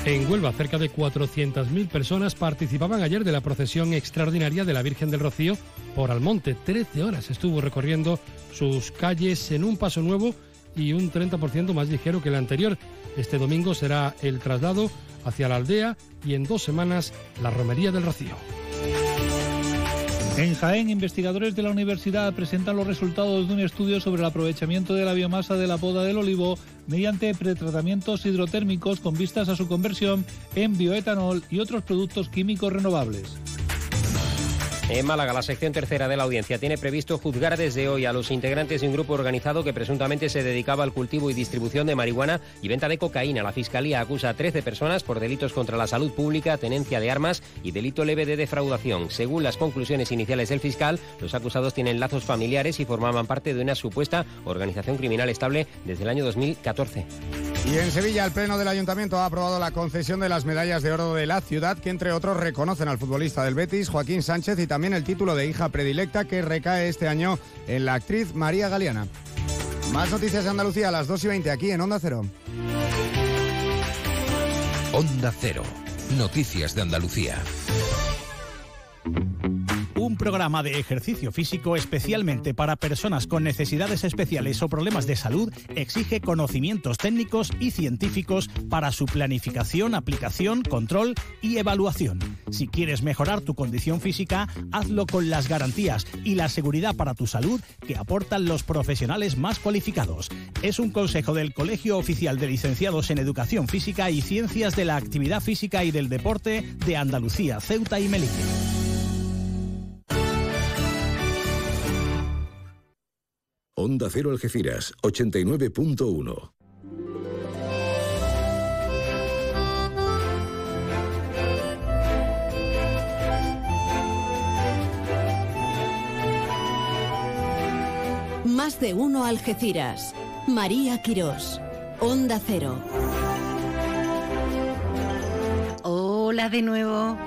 En Huelva, cerca de 400.000 personas participaban ayer de la procesión extraordinaria de la Virgen del Rocío por Almonte. 13 horas estuvo recorriendo sus calles en un paso nuevo y un 30% más ligero que el anterior. Este domingo será el traslado hacia la aldea y en dos semanas la romería del Rocío. En Jaén, investigadores de la universidad presentan los resultados de un estudio sobre el aprovechamiento de la biomasa de la poda del olivo mediante pretratamientos hidrotérmicos con vistas a su conversión en bioetanol y otros productos químicos renovables. En Málaga, la sección tercera de la audiencia tiene previsto juzgar desde hoy a los integrantes de un grupo organizado que presuntamente se dedicaba al cultivo y distribución de marihuana y venta de cocaína. La Fiscalía acusa a 13 personas por delitos contra la salud pública, tenencia de armas y delito leve de defraudación. Según las conclusiones iniciales del fiscal, los acusados tienen lazos familiares y formaban parte de una supuesta organización criminal estable desde el año 2014. Y en Sevilla, el Pleno del Ayuntamiento ha aprobado la concesión de las medallas de oro de la ciudad, que entre otros reconocen al futbolista del Betis, Joaquín Sánchez, y también el título de hija predilecta que recae este año en la actriz María Galeana. Más noticias de Andalucía a las 2 y 20 aquí en Onda Cero. Onda Cero. Noticias de Andalucía. Un programa de ejercicio físico especialmente para personas con necesidades especiales o problemas de salud exige conocimientos técnicos y científicos para su planificación, aplicación, control y evaluación. Si quieres mejorar tu condición física, hazlo con las garantías y la seguridad para tu salud que aportan los profesionales más cualificados. Es un consejo del Colegio Oficial de Licenciados en Educación Física y Ciencias de la Actividad Física y del Deporte de Andalucía, Ceuta y Melilla. Onda Cero Algeciras, 89.1. Más de uno Algeciras. María Quirós. Onda Cero. Hola de nuevo.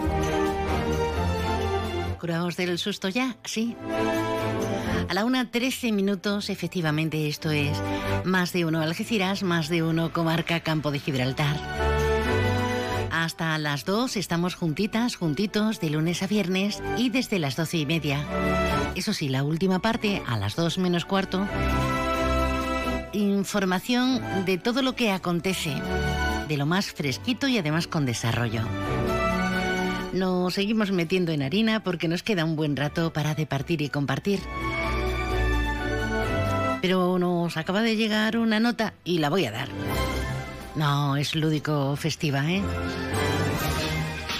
¿Curaos del susto ya? Sí. A la una 13 minutos, efectivamente, esto es más de uno Algeciras, más de uno comarca Campo de Gibraltar. Hasta las 2 estamos juntitas, juntitos, de lunes a viernes y desde las doce y media. Eso sí, la última parte, a las 2 menos cuarto, información de todo lo que acontece, de lo más fresquito y además con desarrollo. Nos seguimos metiendo en harina porque nos queda un buen rato para departir y compartir. Pero nos acaba de llegar una nota y la voy a dar. No, es lúdico festiva, ¿eh?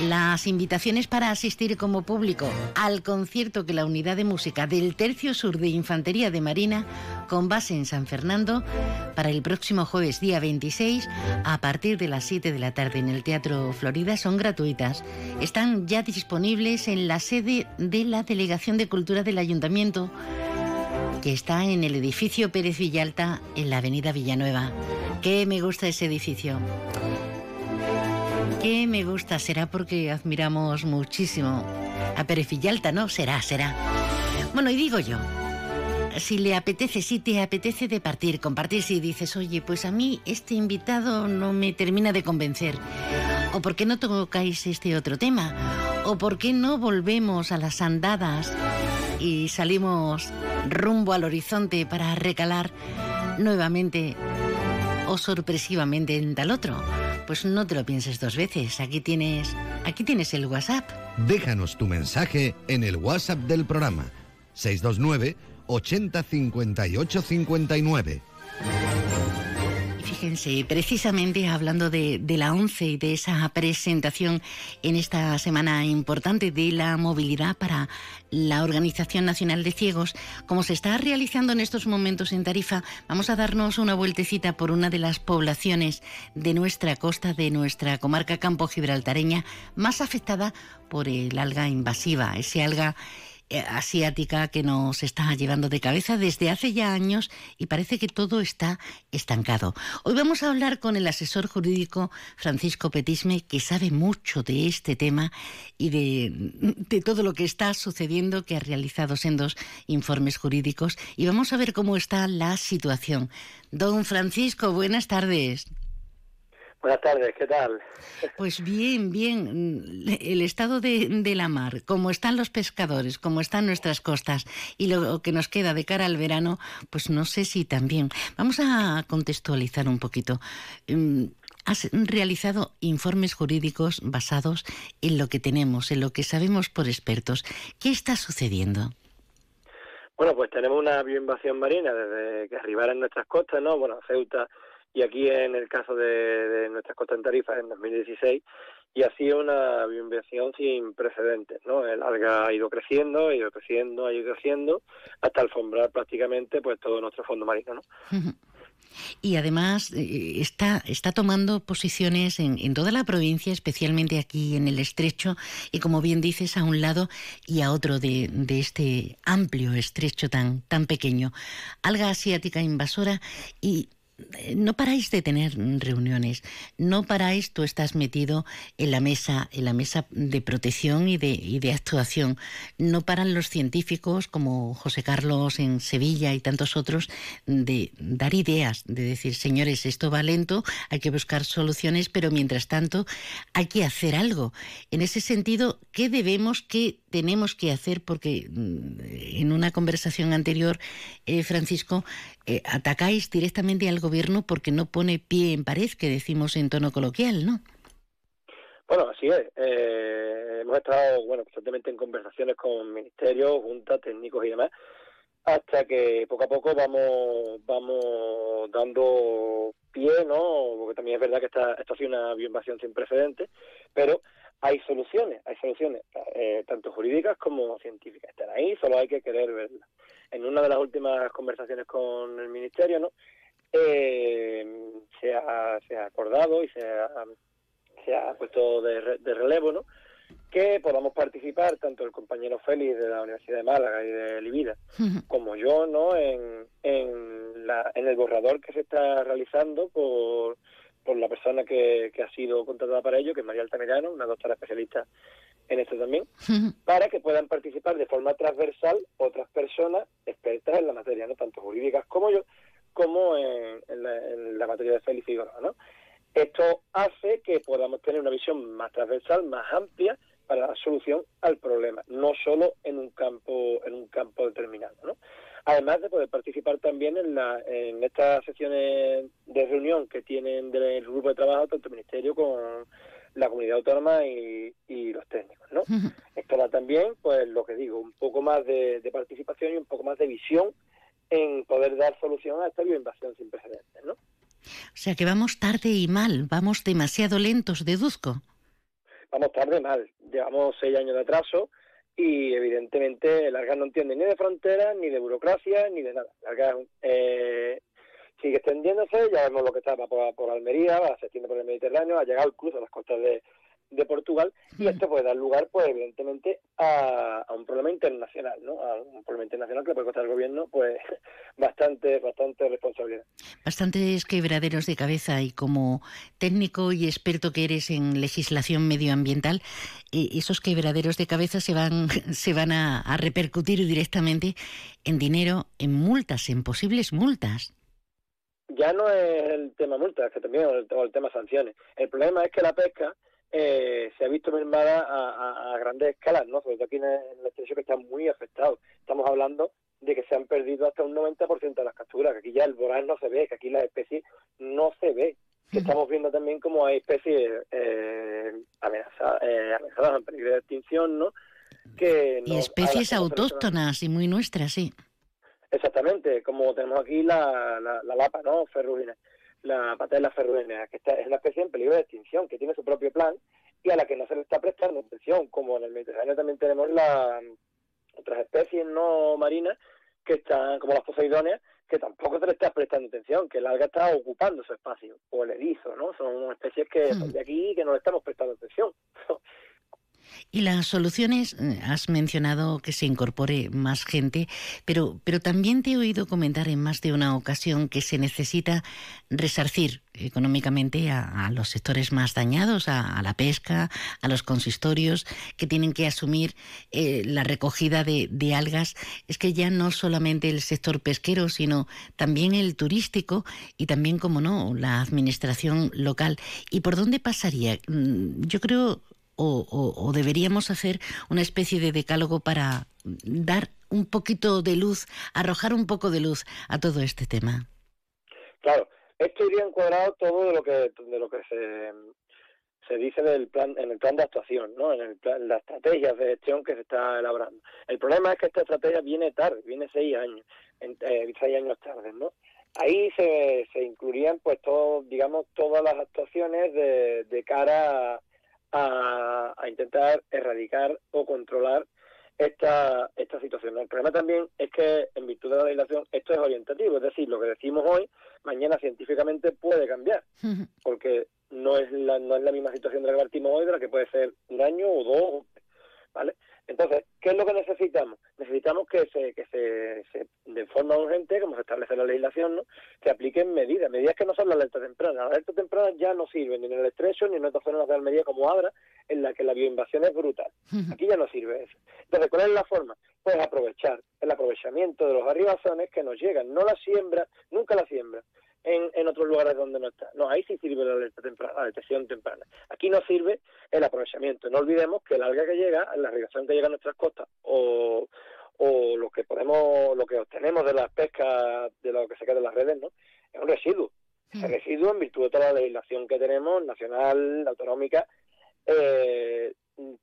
Las invitaciones para asistir como público al concierto que la unidad de música del Tercio Sur de Infantería de Marina, con base en San Fernando, para el próximo jueves día 26, a partir de las 7 de la tarde en el Teatro Florida, son gratuitas. Están ya disponibles en la sede de la Delegación de Cultura del Ayuntamiento, que está en el edificio Pérez Villalta, en la Avenida Villanueva. ¿Qué me gusta ese edificio? ¿Qué me gusta? Será porque admiramos muchísimo a Pérez Villalta, ¿no? Será, será. Bueno, y digo yo, si le apetece, si te apetece de partir, compartir, si dices, oye, pues a mí este invitado no me termina de convencer. ¿O por qué no tocáis este otro tema? ¿O por qué no volvemos a las andadas y salimos rumbo al horizonte para recalar nuevamente o sorpresivamente en tal otro? Pues no te lo pienses dos veces. Aquí tienes, aquí tienes el WhatsApp. Déjanos tu mensaje en el WhatsApp del programa 629 80 58 59. Fíjense, precisamente hablando de, de, la ONCE y de esa presentación en esta semana importante de la movilidad para la Organización Nacional de Ciegos, como se está realizando en estos momentos en Tarifa, vamos a darnos una vueltecita por una de las poblaciones de nuestra costa, de nuestra comarca campo gibraltareña, más afectada por el alga invasiva, ese alga asiática que nos está llevando de cabeza desde hace ya años y parece que todo está estancado. Hoy vamos a hablar con el asesor jurídico Francisco Petisme, que sabe mucho de este tema y de, de todo lo que está sucediendo, que ha realizado sendos informes jurídicos y vamos a ver cómo está la situación. Don Francisco, buenas tardes. Buenas tardes, ¿qué tal? Pues bien, bien. El estado de, de, la mar, cómo están los pescadores, cómo están nuestras costas y lo que nos queda de cara al verano, pues no sé si también. Vamos a contextualizar un poquito. Has realizado informes jurídicos basados en lo que tenemos, en lo que sabemos por expertos. ¿Qué está sucediendo? Bueno, pues tenemos una bioinvasión marina desde que arribaron nuestras costas, ¿no? Bueno, Ceuta y aquí en el caso de, nuestras costas en Tarifa en 2016 y ha sido una bioinversión sin precedentes, ¿no? El alga ha ido creciendo, ha ido creciendo, ha ido creciendo hasta alfombrar prácticamente pues todo nuestro fondo marino, ¿no? Y además eh, está, está tomando posiciones en, en, toda la provincia, especialmente aquí en el estrecho, y como bien dices, a un lado y a otro de, de este amplio estrecho tan, tan pequeño. Alga asiática invasora y no paráis de tener reuniones, no paráis, tú estás metido en la mesa, en la mesa de protección y de, y de actuación. No paran los científicos como José Carlos en Sevilla y tantos otros de dar ideas, de decir, señores, esto va lento, hay que buscar soluciones, pero mientras tanto hay que hacer algo. En ese sentido, ¿qué debemos, qué tenemos que hacer? Porque en una conversación anterior, eh, Francisco, eh, atacáis directamente al gobierno porque no pone pie en pared, que decimos en tono coloquial, ¿no? Bueno, así es. Eh, hemos estado, bueno, constantemente en conversaciones con ministerios, juntas, técnicos y demás, hasta que poco a poco vamos vamos dando pie, ¿no? Porque también es verdad que esta, esto ha sido una bioinvasión sin precedentes, pero hay soluciones, hay soluciones, eh, tanto jurídicas como científicas. Están ahí, solo hay que querer verlas. En una de las últimas conversaciones con el Ministerio, ¿no? Eh, se, ha, se ha acordado y se ha, se ha puesto de, de relevo, ¿no? que podamos participar tanto el compañero Félix de la Universidad de Málaga y de Livida como yo no en, en, la, en el borrador que se está realizando por, por la persona que, que ha sido contratada para ello, que es María Altamirano, una doctora especialista en esto también, para que puedan participar de forma transversal otras personas expertas en la materia, no tanto jurídicas como yo, como en, en, la, en la, materia de Félix Figueroa, ¿no? Esto hace que podamos tener una visión más transversal, más amplia para la solución al problema, no solo en un campo en un campo determinado, ¿no? Además de poder participar también en, la, en estas sesiones de reunión que tienen del grupo de trabajo tanto el Ministerio con la comunidad autónoma y, los técnicos, ¿no? Esto da también, pues lo que digo, un poco más de, participación y un poco más de visión en poder dar solución a esta bioinvasión sin precedentes, ¿no? O sea que vamos tarde y mal, vamos demasiado lentos, deduzco. Vamos tarde y mal, llevamos seis años de atraso y evidentemente el ARGAS no entiende ni de fronteras, ni de burocracia, ni de nada. El eh, sigue extendiéndose, ya vemos lo que está por, Almería, se extiende por el Mediterráneo, ha llegado incluso a las costas de, de Portugal y esto puede dar lugar, pues evidentemente, a, un problema internacional, ¿no? A un problema internacional que puede costar al gobierno, pues, bastante, bastante responsabilidad. Bastantes quebraderos de cabeza y como técnico y experto que eres en legislación medioambiental, eh, esos quebraderos de cabeza se van, se van a, a repercutir directamente en dinero, en multas, en posibles multas ya no es el tema multas, que también es el, tema sanciones. El problema es que la pesca eh, se ha visto mermada a, grandes escalas, ¿no? Sobre todo aquí en el, estrecho que está muy afectado. Estamos hablando de que se han perdido hasta un 90% de las capturas, que aquí ya el voraz no se ve, que aquí las especies no se ve. Que estamos viendo también como hay especies eh, amenazadas, eh, amenazadas en peligro de extinción, ¿no? Que y especies autóctonas y muy nuestras, sí. Exactamente, como tenemos aquí la, la, la lapa, ¿no? Ferrugina la patela ferruginea, que es una especie en peligro de extinción, que tiene su propio plan y a la que no se le está prestando atención, como en el Mediterráneo también tenemos las otras especies no marinas que están, como las poseidoneas, que tampoco se le está prestando atención, que el alga está ocupando su espacio, o el erizo, ¿no? Son especies que son de aquí y que no le estamos prestando atención. Y las soluciones, eh, has mencionado que se incorpore más gente, pero, pero también te he oído comentar en más de una ocasión que se necesita resarcir económicamente a, los sectores más dañados, a, la pesca, a los consistorios, que tienen que asumir eh, la recogida de, de, algas. Es que ya no solamente el sector pesquero, sino también el turístico y también, como no, la administración local. ¿Y por dónde pasaría? Mm, yo creo o, deberíamos hacer una especie de decálogo para dar un poquito de luz, arrojar un poco de luz a todo este tema? Claro, esto iría encuadrado todo de lo que de lo que se, se dice del plan en el plan de actuación, ¿no? En, el plan, las de gestión que se está elaborando. El problema es que esta estrategia viene tarde, viene seis años, eh, seis años tarde, ¿no? Ahí se, se incluirían, pues, todo, digamos, todas las actuaciones de, de cara a a, intentar erradicar o controlar esta, esta situación. El problema también es que, en virtud de la legislación, esto es orientativo, es decir, lo que decimos hoy, mañana científicamente puede cambiar, porque no es la, no es la misma situación de la que partimos hoy de la que puede ser un año o dos, ¿vale? Entonces, ¿qué es lo que necesitamos? Necesitamos que se, que se, de forma urgente, como se establece la legislación, ¿no? se apliquen medidas, medidas que no son la alerta temprana. Las alertas tempranas ya no sirven ni en el estrecho ni en otras zonas de Almería como Abra, en la que la bioinvasión es brutal. Aquí ya no sirve eso. Entonces, ¿cuál es la forma? Pues aprovechar el aprovechamiento de los arribazones que nos llegan, no la siembra, nunca la siembra, en, en otros lugares donde no está. No, ahí sí sirve la alerta temprana, la detección temprana. Aquí no sirve el aprovechamiento. No olvidemos que el alga que llega, la irrigación que llega a nuestras costas o, o lo que podemos, lo que obtenemos de las pescas, de lo que se queda en las redes, ¿no? Es un residuo. Ese hmm. residuo, en virtud de toda la legislación que tenemos, nacional, autonómica, eh,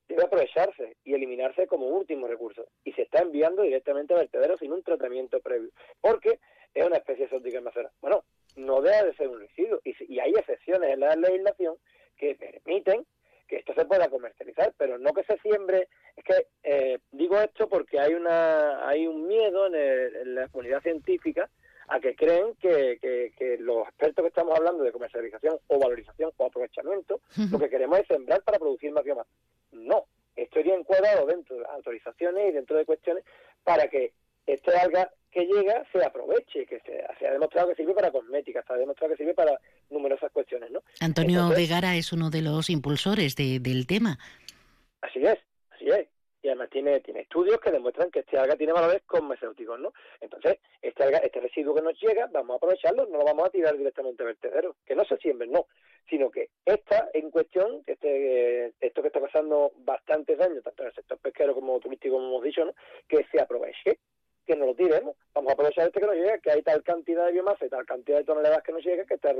debe aprovecharse y eliminarse como último recurso. Y se está enviando directamente a vertederos sin un tratamiento previo. Porque es una especie exótica invasora. Bueno, no debe de ser un residuo. Y, hay excepciones en la legislación que permiten que esto se pueda comercializar, pero no que se siembre. Es que eh, digo esto porque hay una hay un miedo en, la comunidad científica a que creen que, que, los expertos que estamos hablando de comercialización o valorización o aprovechamiento, lo que queremos es sembrar para producir más biomasa. No, esto iría encuadrado dentro de las autorizaciones y dentro de cuestiones para que este alga que llega se aproveche, que se, ha demostrado que sirve para cosmética, se ha demostrado que sirve para numerosas cuestiones, ¿no? Antonio Vegara es uno de los impulsores del tema. Así es, así es. Y además tiene, tiene estudios que demuestran que este alga tiene valores cosméticos, ¿no? Entonces, este alga, este residuo que nos llega, vamos a aprovecharlo, no lo vamos a tirar directamente al vertedero, que no se siembren, no, sino que esta en cuestión, este, esto que está pasando bastantes años, tanto en el sector pesquero como turístico, como hemos dicho, ¿no? que se aproveche que no lo tiremos. Vamos a aprovechar este que nos llega, que hay tal cantidad de biomasa y tal cantidad de toneladas que nos llega que está,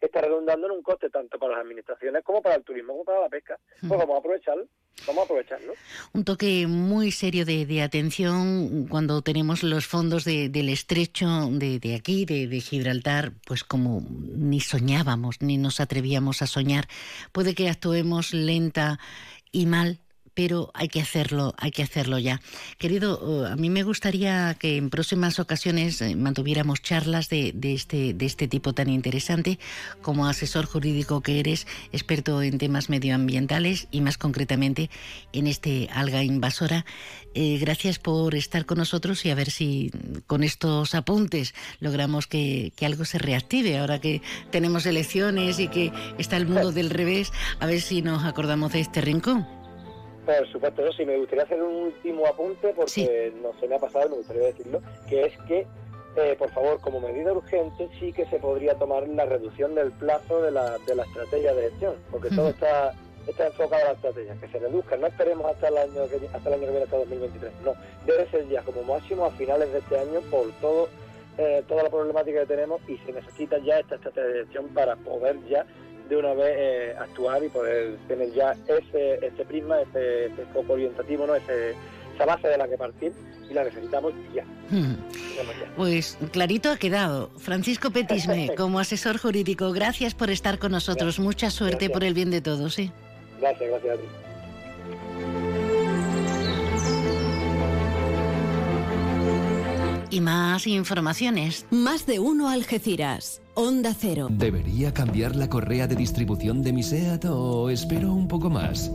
está redundando en un coste tanto para las administraciones como para el turismo como para la pesca. Pues vamos a aprovecharlo, vamos a aprovecharlo. Un toque muy serio de, de atención cuando tenemos los fondos de, del estrecho de, de aquí, de, de Gibraltar, pues como ni soñábamos, ni nos atrevíamos a soñar. Puede que actuemos lenta y mal, pero hay que hacerlo, hay que hacerlo ya. Querido, eh, a mí me gustaría que en próximas ocasiones eh, mantuviéramos charlas de, de, este, de este tipo tan interesante, como asesor jurídico que eres, experto en temas medioambientales y más concretamente en este alga invasora. Eh, gracias por estar con nosotros y a ver si con estos apuntes logramos que, que algo se reactive ahora que tenemos elecciones y que está el mundo del revés, a ver si nos acordamos de este rincón. Por supuesto, eso sí, me gustaría hacer un último apunte porque no se me ha pasado, me gustaría decirlo, que es que, eh, por favor, como medida urgente, sí que se podría tomar la reducción del plazo de la, de la estrategia de gestión, porque todo está está enfocado a la estrategia, que se reduzca, no esperemos hasta el año que, hasta el año que viene, hasta 2023, no, debe ser ya como máximo a finales de este año por todo eh, toda la problemática que tenemos y se necesita ya esta estrategia de gestión para poder ya de una vez eh, actuar y poder tener ya ese, ese prisma, ese, ese foco orientativo, ¿no? ese, esa base de la que partir y la necesitamos ya. Hmm. Pues clarito ha quedado. Francisco Petisme, como asesor jurídico, gracias por estar con nosotros. Gracias. Mucha suerte gracias. por el bien de todos. ¿sí? Gracias, gracias a ti. Y más informaciones. Más de uno Algeciras. Onda Cero. ¿Debería cambiar la correa de distribución de mi SEAT o espero un poco más?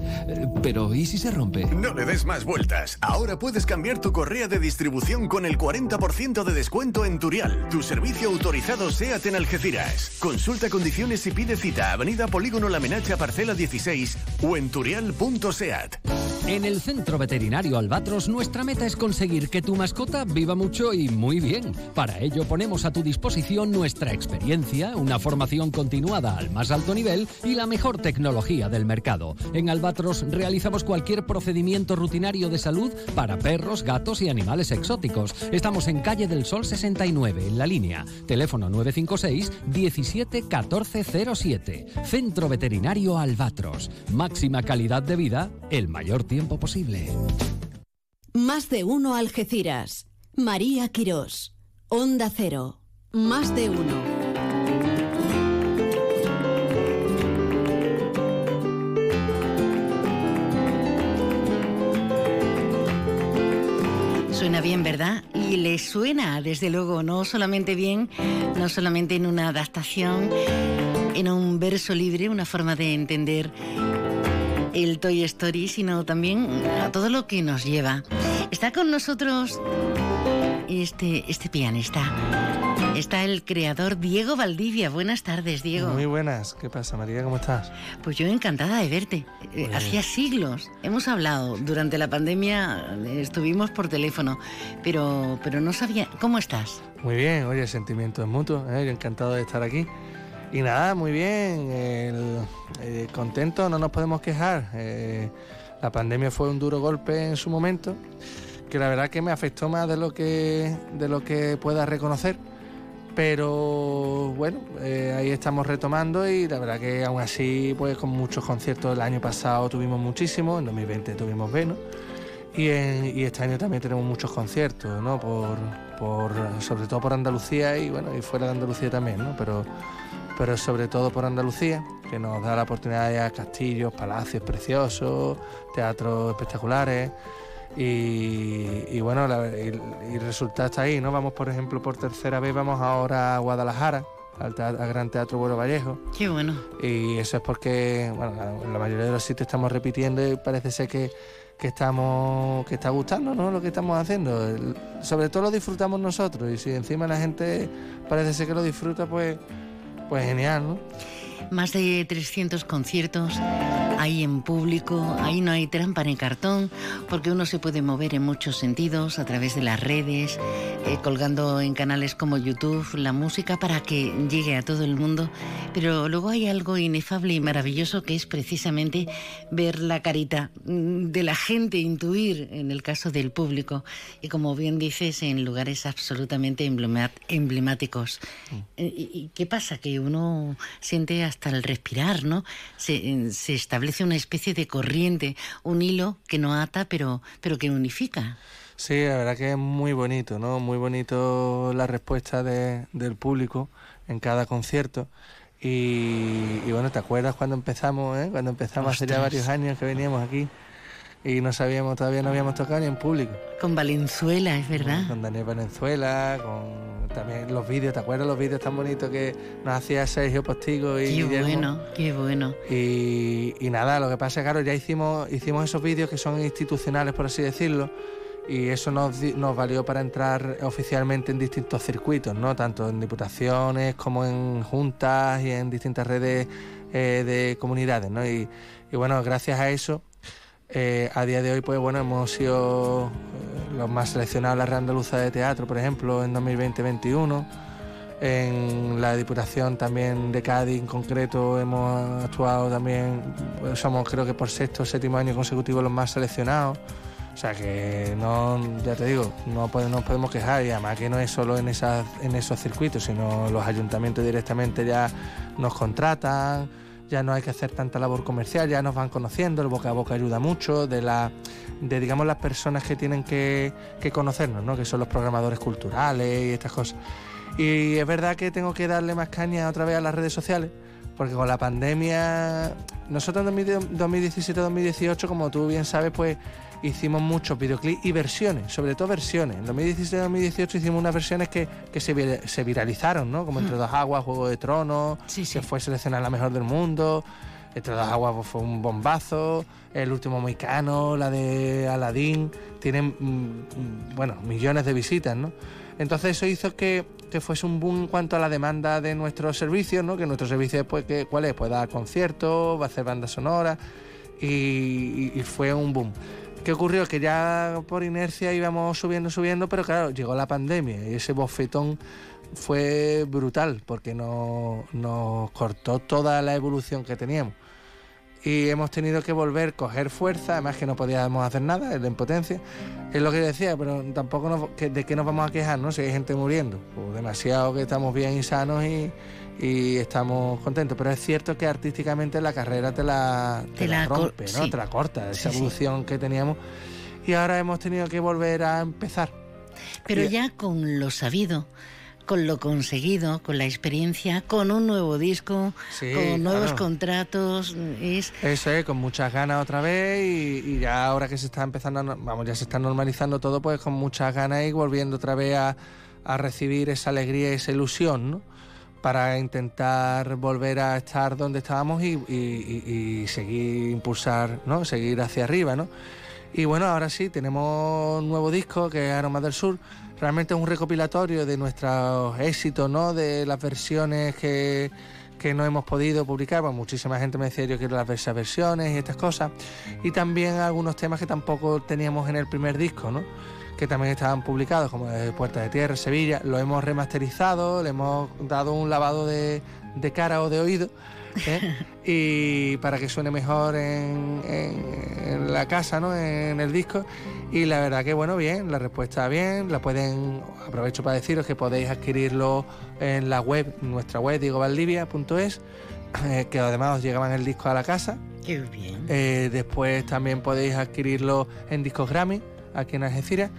Pero ¿y si se rompe? No le des más vueltas. Ahora puedes cambiar tu correa de distribución con el 40% de descuento en Turial, tu servicio autorizado SEAT en Algeciras. Consulta condiciones y pide cita. Avenida Polígono La Menacha, parcela 16 o en turial.seat. En el Centro Veterinario Albatros nuestra meta es conseguir que tu mascota viva mucho y muy bien. Para ello ponemos a tu disposición nuestra experiencia una formación continuada al más alto nivel y la mejor tecnología del mercado. En Albatros realizamos cualquier procedimiento rutinario de salud para perros, gatos y animales exóticos. Estamos en calle del Sol 69, en la línea. Teléfono 956 17 14 07. Centro Veterinario Albatros. Máxima calidad de vida el mayor tiempo posible. Más de uno Algeciras. María Quirós. Onda Cero. Más de uno. Bien, ¿verdad? Y le suena, desde luego, no solamente bien, no solamente en una adaptación, en un verso libre, una forma de entender el Toy Story, sino también a todo lo que nos lleva. Está con nosotros este, este pianista. Está el creador Diego Valdivia. Buenas tardes, Diego. Muy buenas. ¿Qué pasa, María? ¿Cómo estás? Pues yo encantada de verte. Pues... Hacía siglos. Hemos hablado. Durante la pandemia estuvimos por teléfono, pero, pero no sabía. ¿Cómo estás? Muy bien. Oye, sentimientos mutuos. ¿eh? Yo encantado de estar aquí. Y nada, muy bien. El, eh, contento, no nos podemos quejar. Eh, la pandemia fue un duro golpe en su momento, que la verdad que me afectó más de lo que, de lo que pueda reconocer pero bueno, eh, ahí estamos retomando y la verdad que aún así, pues con muchos conciertos, el año pasado tuvimos muchísimos, en 2020 tuvimos menos y, en, y este año también tenemos muchos conciertos, ¿no? Por, por, sobre todo por Andalucía y bueno, y fuera de Andalucía también, ¿no? Pero, pero sobre todo por Andalucía, que nos da la oportunidad de ir castillos, palacios preciosos, teatros espectaculares. Y, y, bueno, la, y, y, el resultado está ahí, ¿no? Vamos, por ejemplo, por tercera vez, vamos ahora a Guadalajara, al, teatro, al Gran Teatro Bueno Vallejo. Qué bueno. Y eso es porque, bueno, en la mayoría de los sitios estamos repitiendo y parece ser que, que estamos que está gustando, ¿no? Lo que estamos haciendo. El, sobre todo lo disfrutamos nosotros y si encima la gente parece ser que lo disfruta, pues, pues genial, ¿no? Más de 300 conciertos ahí en público, ahí no hay trampa ni cartón, porque uno se puede mover en muchos sentidos a través de las redes, eh, colgando en canales como YouTube la música para que llegue a todo el mundo. Pero luego hay algo inefable y maravilloso que es precisamente ver la carita mm, de la gente, intuir en el caso del público. Y como bien dices, en lugares absolutamente emblemáticos. Mm. Eh, ¿Y qué pasa? Que uno siente hasta el respirar, ¿no? Se, se establece una especie de corriente, un hilo que no ata, pero, pero que unifica. Sí, la verdad que es muy bonito, ¿no? Muy bonito la respuesta de, del público en cada concierto. Y, bueno, ¿te acuerdas cuando empezamos, eh? Cuando empezamos hace ya varios años que veníamos aquí y no sabíamos, todavía no habíamos tocado ni en público. Con Valenzuela, es verdad. Con Daniel Valenzuela, con también los vídeos, ¿te acuerdas los vídeos tan bonitos que nos hacía Sergio Postigo y Qué bueno, qué bueno. Y, y nada, lo que pasa es que claro, ya hicimos, hicimos esos vídeos que son institucionales, por así decirlo, y eso nos, nos, valió para entrar oficialmente en distintos circuitos, ¿no? tanto en diputaciones como en juntas y en distintas redes eh, de comunidades. ¿no? Y, y, bueno, gracias a eso, eh, a día de hoy pues bueno, hemos sido eh, los más seleccionados la Real Andaluza de Teatro, por ejemplo, en 2020-2021. En la Diputación también de Cádiz en concreto hemos actuado también, pues somos creo que por sexto o séptimo año consecutivo los más seleccionados. O sea que no, ya te digo, no podemos, podemos quejar y además que no es solo en, esas, en esos circuitos, sino los ayuntamientos directamente ya nos contratan, ya no hay que hacer tanta labor comercial, ya nos van conociendo, el boca a boca ayuda mucho, de la de digamos las personas que tienen que, que conocernos, ¿no? que son los programadores culturales y estas cosas. Y es verdad que tengo que darle más caña otra vez a las redes sociales, porque con la pandemia, nosotros en 2017-2018, como tú bien sabes, pues hicimos muchos videoclips y versiones, sobre todo versiones. En 2017-2018 hicimos unas versiones que, se, viralizaron, ¿no? Como Entre mm. dos aguas, Juego de Tronos, que fue seleccionada la mejor del mundo. Entre dos aguas pues, fue un bombazo. El último Moicano, la de Aladdin, tienen, mm, mm, bueno, millones de visitas, ¿no? Entonces eso hizo que, que, fuese un boom en cuanto a la demanda de nuestros servicios, ¿no? Que nuestro servicio después, que, ¿cuál es? Pues dar conciertos, va a hacer bandas sonoras y fue un boom. ¿Qué ocurrió? Que ya por inercia íbamos subiendo, subiendo, pero claro, llegó la pandemia y ese bofetón fue brutal porque nos, cortó toda la evolución que teníamos. Y hemos tenido que volver, a coger fuerza, además que no podíamos hacer nada, es la impotencia. Es lo que decía, pero tampoco de qué nos vamos a quejar, ¿no? Si hay gente muriendo. Pues demasiado que estamos bien y sanos y, y estamos contentos. Pero es cierto que artísticamente la carrera te la, te, la, rompe, ¿no? Te la corta, esa evolución que teníamos. Y ahora hemos tenido que volver a empezar. Pero ya con lo sabido, con lo conseguido, con la experiencia, con un nuevo disco, con nuevos contratos. Es... Eso es, con muchas ganas otra vez y, ya ahora que se está empezando, vamos, ya se está normalizando todo, pues con muchas ganas y volviendo otra vez a, a recibir esa alegría y esa ilusión, ¿no? para intentar volver a estar donde estábamos y, seguir impulsar, ¿no? Seguir hacia arriba, ¿no? Y bueno, ahora sí, tenemos un nuevo disco que es Aromas del Sur. Realmente es un recopilatorio de nuestros éxitos, ¿no? De las versiones que, que no hemos podido publicar. Pues muchísima gente me decía yo quiero las versiones y estas cosas. Y también algunos temas que tampoco teníamos en el primer disco, ¿no? que también estaban publicados, como de Puerta de Tierra, Sevilla. Lo hemos remasterizado, le hemos dado un lavado de, cara o de oído. ¿Eh? y para que suene mejor en, la casa, ¿no? en el disco. Y la verdad que bueno, bien, la respuesta bien, la pueden, aprovecho para deciros que podéis adquirirlo en la web, nuestra web, diegovaldivia.es, eh, que además os llegaban el disco a la casa. Qué bien. Eh, después también podéis adquirirlo en discos Grammy, aquí en Algeciras.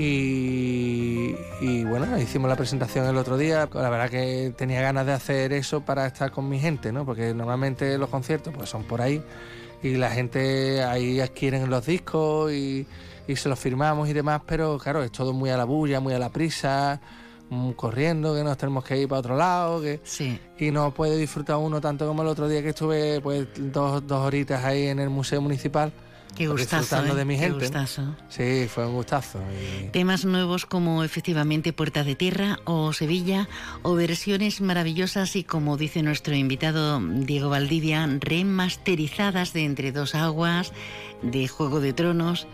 Y, bueno, hicimos la presentación el otro día. La verdad que tenía ganas de hacer eso para estar con mi gente, ¿no? Porque normalmente los conciertos pues son por ahí y la gente ahí adquieren los discos y, se los firmamos y demás, pero claro, es todo muy a la bulla, muy a la prisa, mm, corriendo, que nos tenemos que ir para otro lado, que y no puede disfrutar uno tanto como el otro día que estuve pues dos, dos horitas ahí en el Museo Municipal Qué gustazo, disfrutando ¿eh? de mi Qué gente. gustazo. Sí, fue un gustazo. y- Temas nuevos como efectivamente Puerta de Tierra o Sevilla o versiones maravillosas y como dice nuestro invitado Diego Valdivia, remasterizadas de Entre dos aguas, de Juego de Tronos.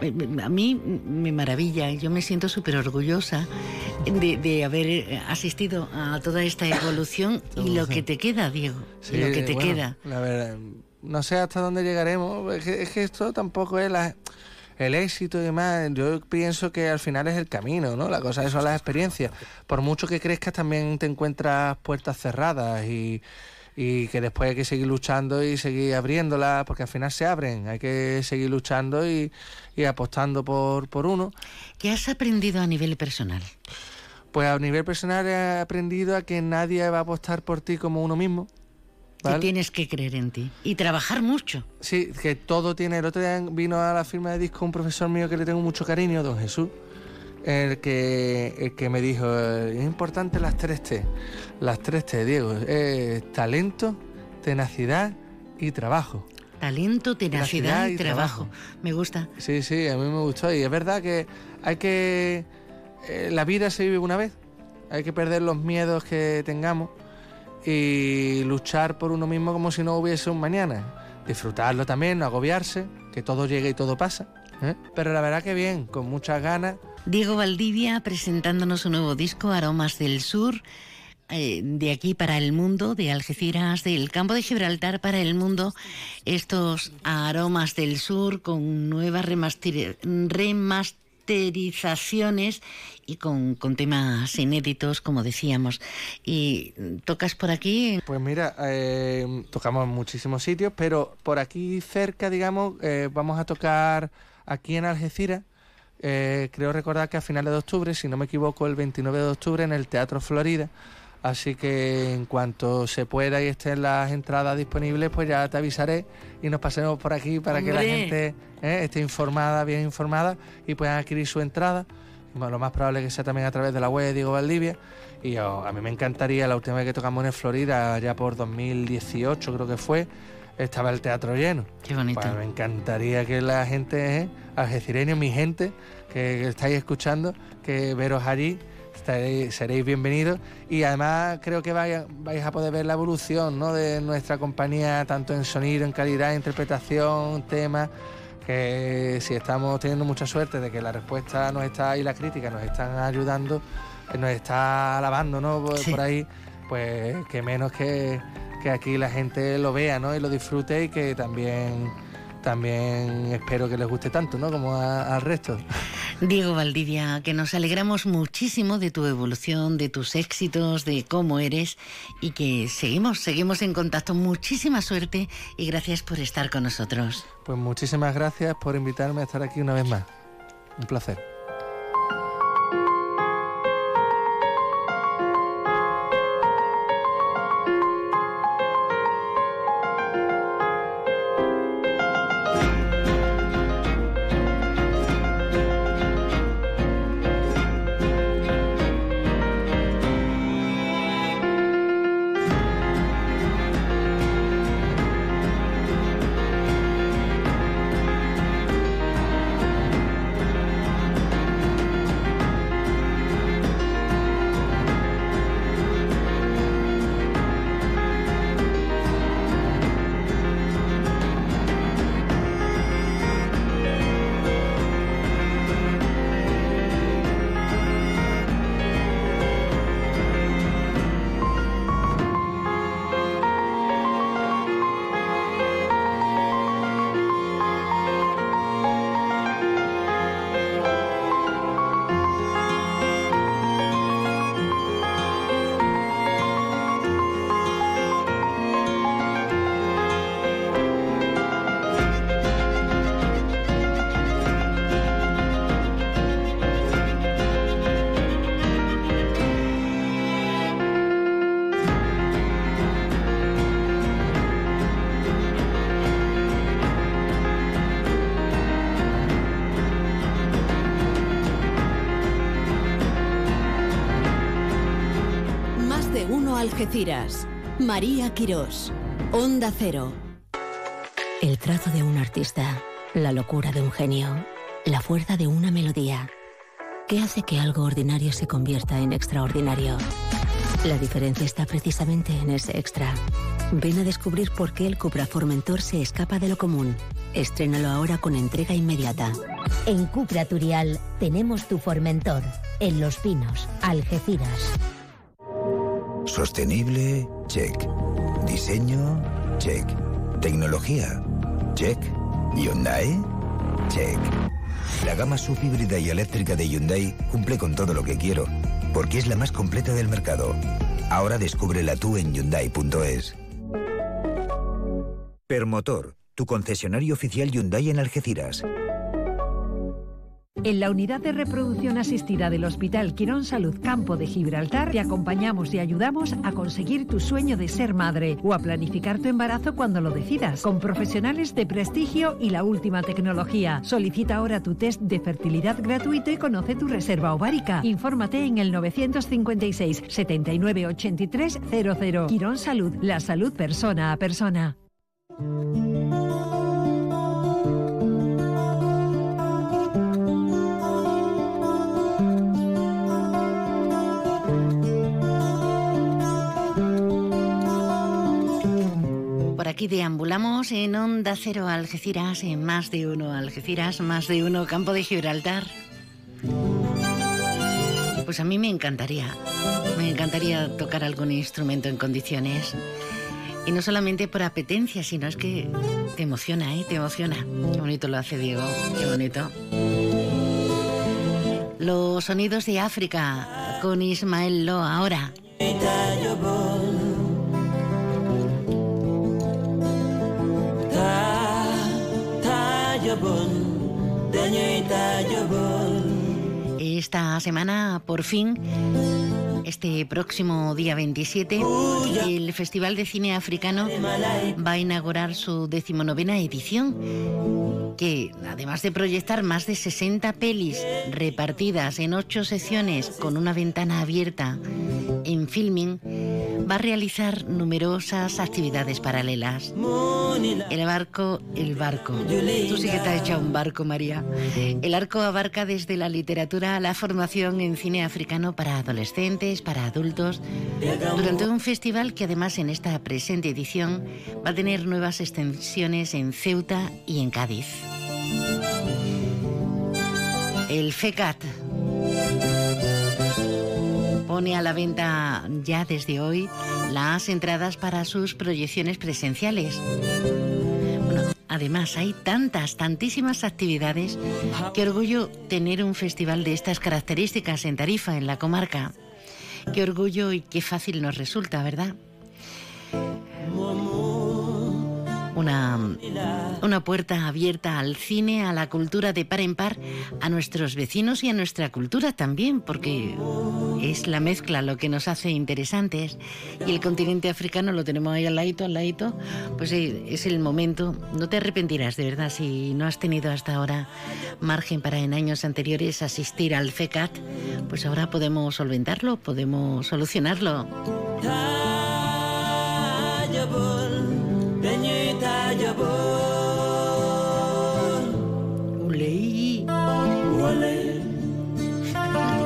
Eh, A mí me maravilla, yo me siento súper orgullosa de, de haber asistido a toda esta evolución y lo que te queda, Diego, y lo que te bueno, queda. La verdad, no sé hasta dónde llegaremos. Es que, es que esto tampoco es la- el éxito y demás. Yo pienso que al final es el camino, ¿no? La cosa son las experiencias. Por mucho que crezcas, también te encuentras puertas cerradas y, y que después hay que seguir luchando y seguir abriéndolas, porque al final se abren. Hay que seguir luchando y, y apostando por, por uno. ¿Qué has aprendido a nivel personal? Pues a nivel personal he aprendido a que nadie va a apostar por ti como uno mismo. ¿Vale? tienes que creer en ti y trabajar mucho. Sí, que todo tiene. El otro día vino a la firma de disco un profesor mío que le tengo mucho cariño, don Jesús, el que, el que me dijo: es importante las tres T. Las tres T, Diego: eh, talento, tenacidad y trabajo. Talento, tenacidad Tenacidad y, y trabajo. Me gusta. Sí, sí, a mí me gustó. Y es verdad que hay que. eh, la vida se vive una vez. Hay que perder los miedos que tengamos y luchar por uno mismo como si no hubiese un mañana. Disfrutarlo también, no agobiarse, que todo llega y todo pasa. ¿eh? Pero la verdad que bien, con muchas ganas. Diego Valdivia presentándonos su nuevo disco Aromas del Sur. eh, de aquí para el mundo, de Algeciras, del campo de Gibraltar para el mundo, estos aromas del sur con nuevas remaster- remasterizaciones y con, con temas inéditos, como decíamos. Y tocas por aquí. Pues mira, eh, tocamos muchísimos sitios, pero por aquí cerca, digamos, eh, vamos a tocar aquí en Algeciras. eh, creo recordar que a finales de octubre, si no me equivoco, el 29 de octubre en el Teatro Florida. Así que en cuanto se pueda y estén las entradas disponibles, pues ya te avisaré y nos pasemos por aquí para que la gente eh, esté informada, bien informada y puedan adquirir su entrada. Bueno, lo más probable es que sea también a través de la web de Diego Valdivia. Y yo- a mí me encantaría, la última vez que tocamos en Florida, ya por 2018 creo que fue, estaba el teatro lleno. Qué bonito. Pues me encantaría que la gente, eh, algecireños, mi gente, que, que estáis escuchando, que veros allí, estaréis- seréis bienvenidos. Y además creo que vais, vais a poder ver la evolución ¿no? de nuestra compañía, tanto en sonido, en calidad, interpretación, temas que si estamos teniendo mucha suerte de que la respuesta nos está y la crítica nos están ayudando, eh, nos está alabando, ¿no? Por, Sí. por ahí, pues que menos que, que aquí la gente lo vea, ¿no? Y lo disfrute y que también también espero que les guste tanto, ¿no? Como a- al resto. Diego Valdivia, que nos alegramos muchísimo de tu evolución, de tus éxitos, de cómo eres y que seguimos, seguimos en contacto. Muchísima suerte y gracias por estar con nosotros. Pues muchísimas gracias por invitarme a estar aquí una vez más. Un placer. Algeciras. María Quirós. Onda Cero. El trazo de un artista La locura de un genio. La fuerza de una melodía. ¿Qué hace que algo ordinario se convierta en extraordinario? La diferencia está precisamente en ese extra. Ven a descubrir por qué el Cupra Formentor se escapa de lo común. Estrénalo ahora con entrega inmediata. En Cupra Turial tenemos tu Formentor. En Los Pinos, Algeciras. Sostenible, check. Diseño, check. Tecnología, check. Hyundai, check. La gama subhíbrida y eléctrica de Hyundai cumple con todo lo que quiero, porque es la más completa del mercado. Ahora descúbrela tú en Hyundai.es. Permotor, tu concesionario oficial Hyundai en Algeciras. En la unidad de reproducción asistida del Hospital Quirón Salud Campo de Gibraltar te acompañamos y ayudamos a conseguir tu sueño de ser madre o a planificar tu embarazo cuando lo decidas, con profesionales de prestigio y la última tecnología. Solicita ahora tu test de fertilidad gratuito y conoce tu reserva ovárica. Infórmate en el 956 79 83 00. Quirón Salud, la salud persona a persona. Aquí deambulamos en Onda Cero Algeciras, en más de uno Algeciras, más de uno Campo de Gibraltar. Pues a mí me encantaría, me encantaría tocar algún instrumento en condiciones. Y no solamente por apetencia, sino es que te emociona, ¿eh? Te emociona. Qué bonito lo hace Diego, qué bonito. Los sonidos de África con Ismael Lo ahora. Esta semana, por fin, este próximo día 27, el Festival de Cine Africano va a inaugurar su decimonovena edición, que además de proyectar más de 60 pelis repartidas en ocho secciones con una ventana abierta en filming, va a realizar numerosas actividades paralelas. El barco, el barco. Tú sí que te has echado un barco, María. El arco abarca desde la literatura a la formación en cine africano para adolescentes, para adultos, durante un festival que además en esta presente edición va a tener nuevas extensiones en Ceuta y en Cádiz. El FECAT pone a la venta ya desde hoy las entradas para sus proyecciones presenciales. Además hay tantas, tantísimas actividades. Qué orgullo tener un festival de estas características en Tarifa, en la comarca. Qué orgullo y qué fácil nos resulta, ¿verdad? Una, una puerta abierta al cine, a la cultura de par en par, a nuestros vecinos y a nuestra cultura también, porque es la mezcla lo que nos hace interesantes. Y el continente africano lo tenemos ahí al ladito, al ladito, pues es el momento. No te arrepentirás, de verdad, si no has tenido hasta ahora margen para en años anteriores asistir al FECAT, pues ahora podemos solventarlo, podemos solucionarlo.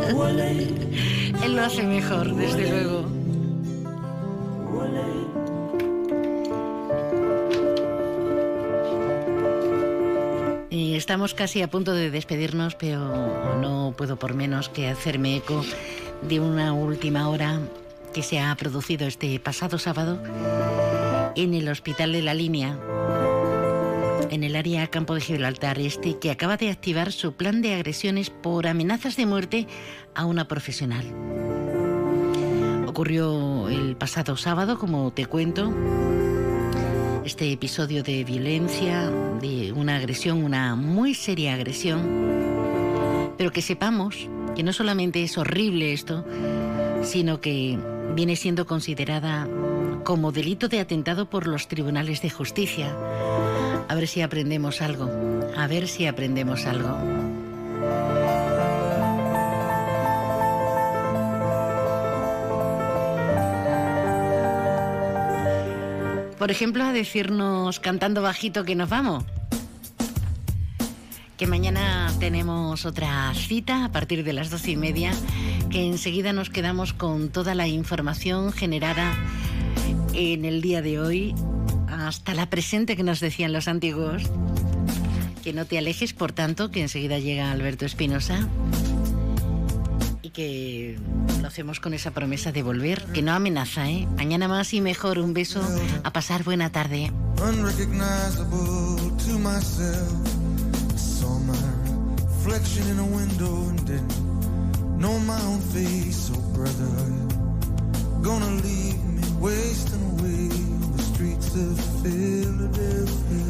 Él lo hace mejor, desde luego. Y estamos casi a punto de despedirnos, pero no puedo por menos que hacerme eco de una última hora que se ha producido este pasado sábado en el Hospital de la Línea, en el área Campo de Gibraltar Este, que acaba de activar su plan de agresiones por amenazas de muerte a una profesional. Ocurrió el pasado sábado, como te cuento, este episodio de violencia, de una agresión, una muy seria agresión, pero que sepamos que no solamente es horrible esto, sino que viene siendo considerada como delito de atentado por los tribunales de justicia. A ver si aprendemos algo, a ver si aprendemos algo. Por ejemplo, a decirnos cantando bajito que nos vamos. que mañana tenemos otra cita a partir de las doce y media, que enseguida nos quedamos con toda la información generada en el día de hoy, hasta la presente que nos decían los antiguos. Que no te alejes, por tanto, que enseguida llega Alberto Espinosa y que lo hacemos con esa promesa de volver, que no amenaza, ¿eh? Mañana más y mejor, un beso, a pasar buena tarde. oh, gonna leave me wasting streets of Philadelphia.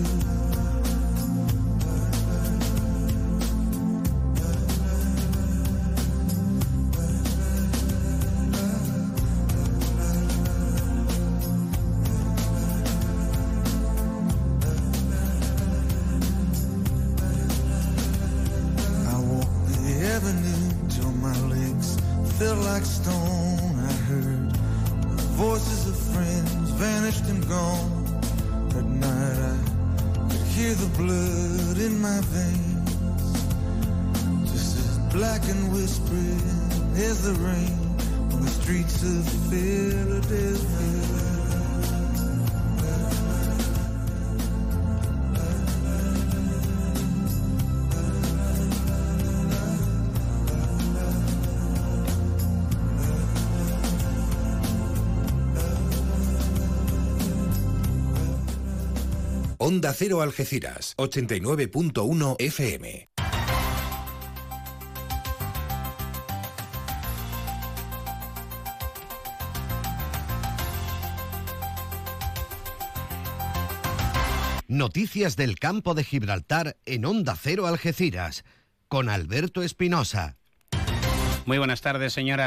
Onda Cero Algeciras, 89.1 FM. Noticias del campo de Gibraltar en Onda Cero Algeciras, con Alberto Espinosa. Muy buenas tardes, señoras.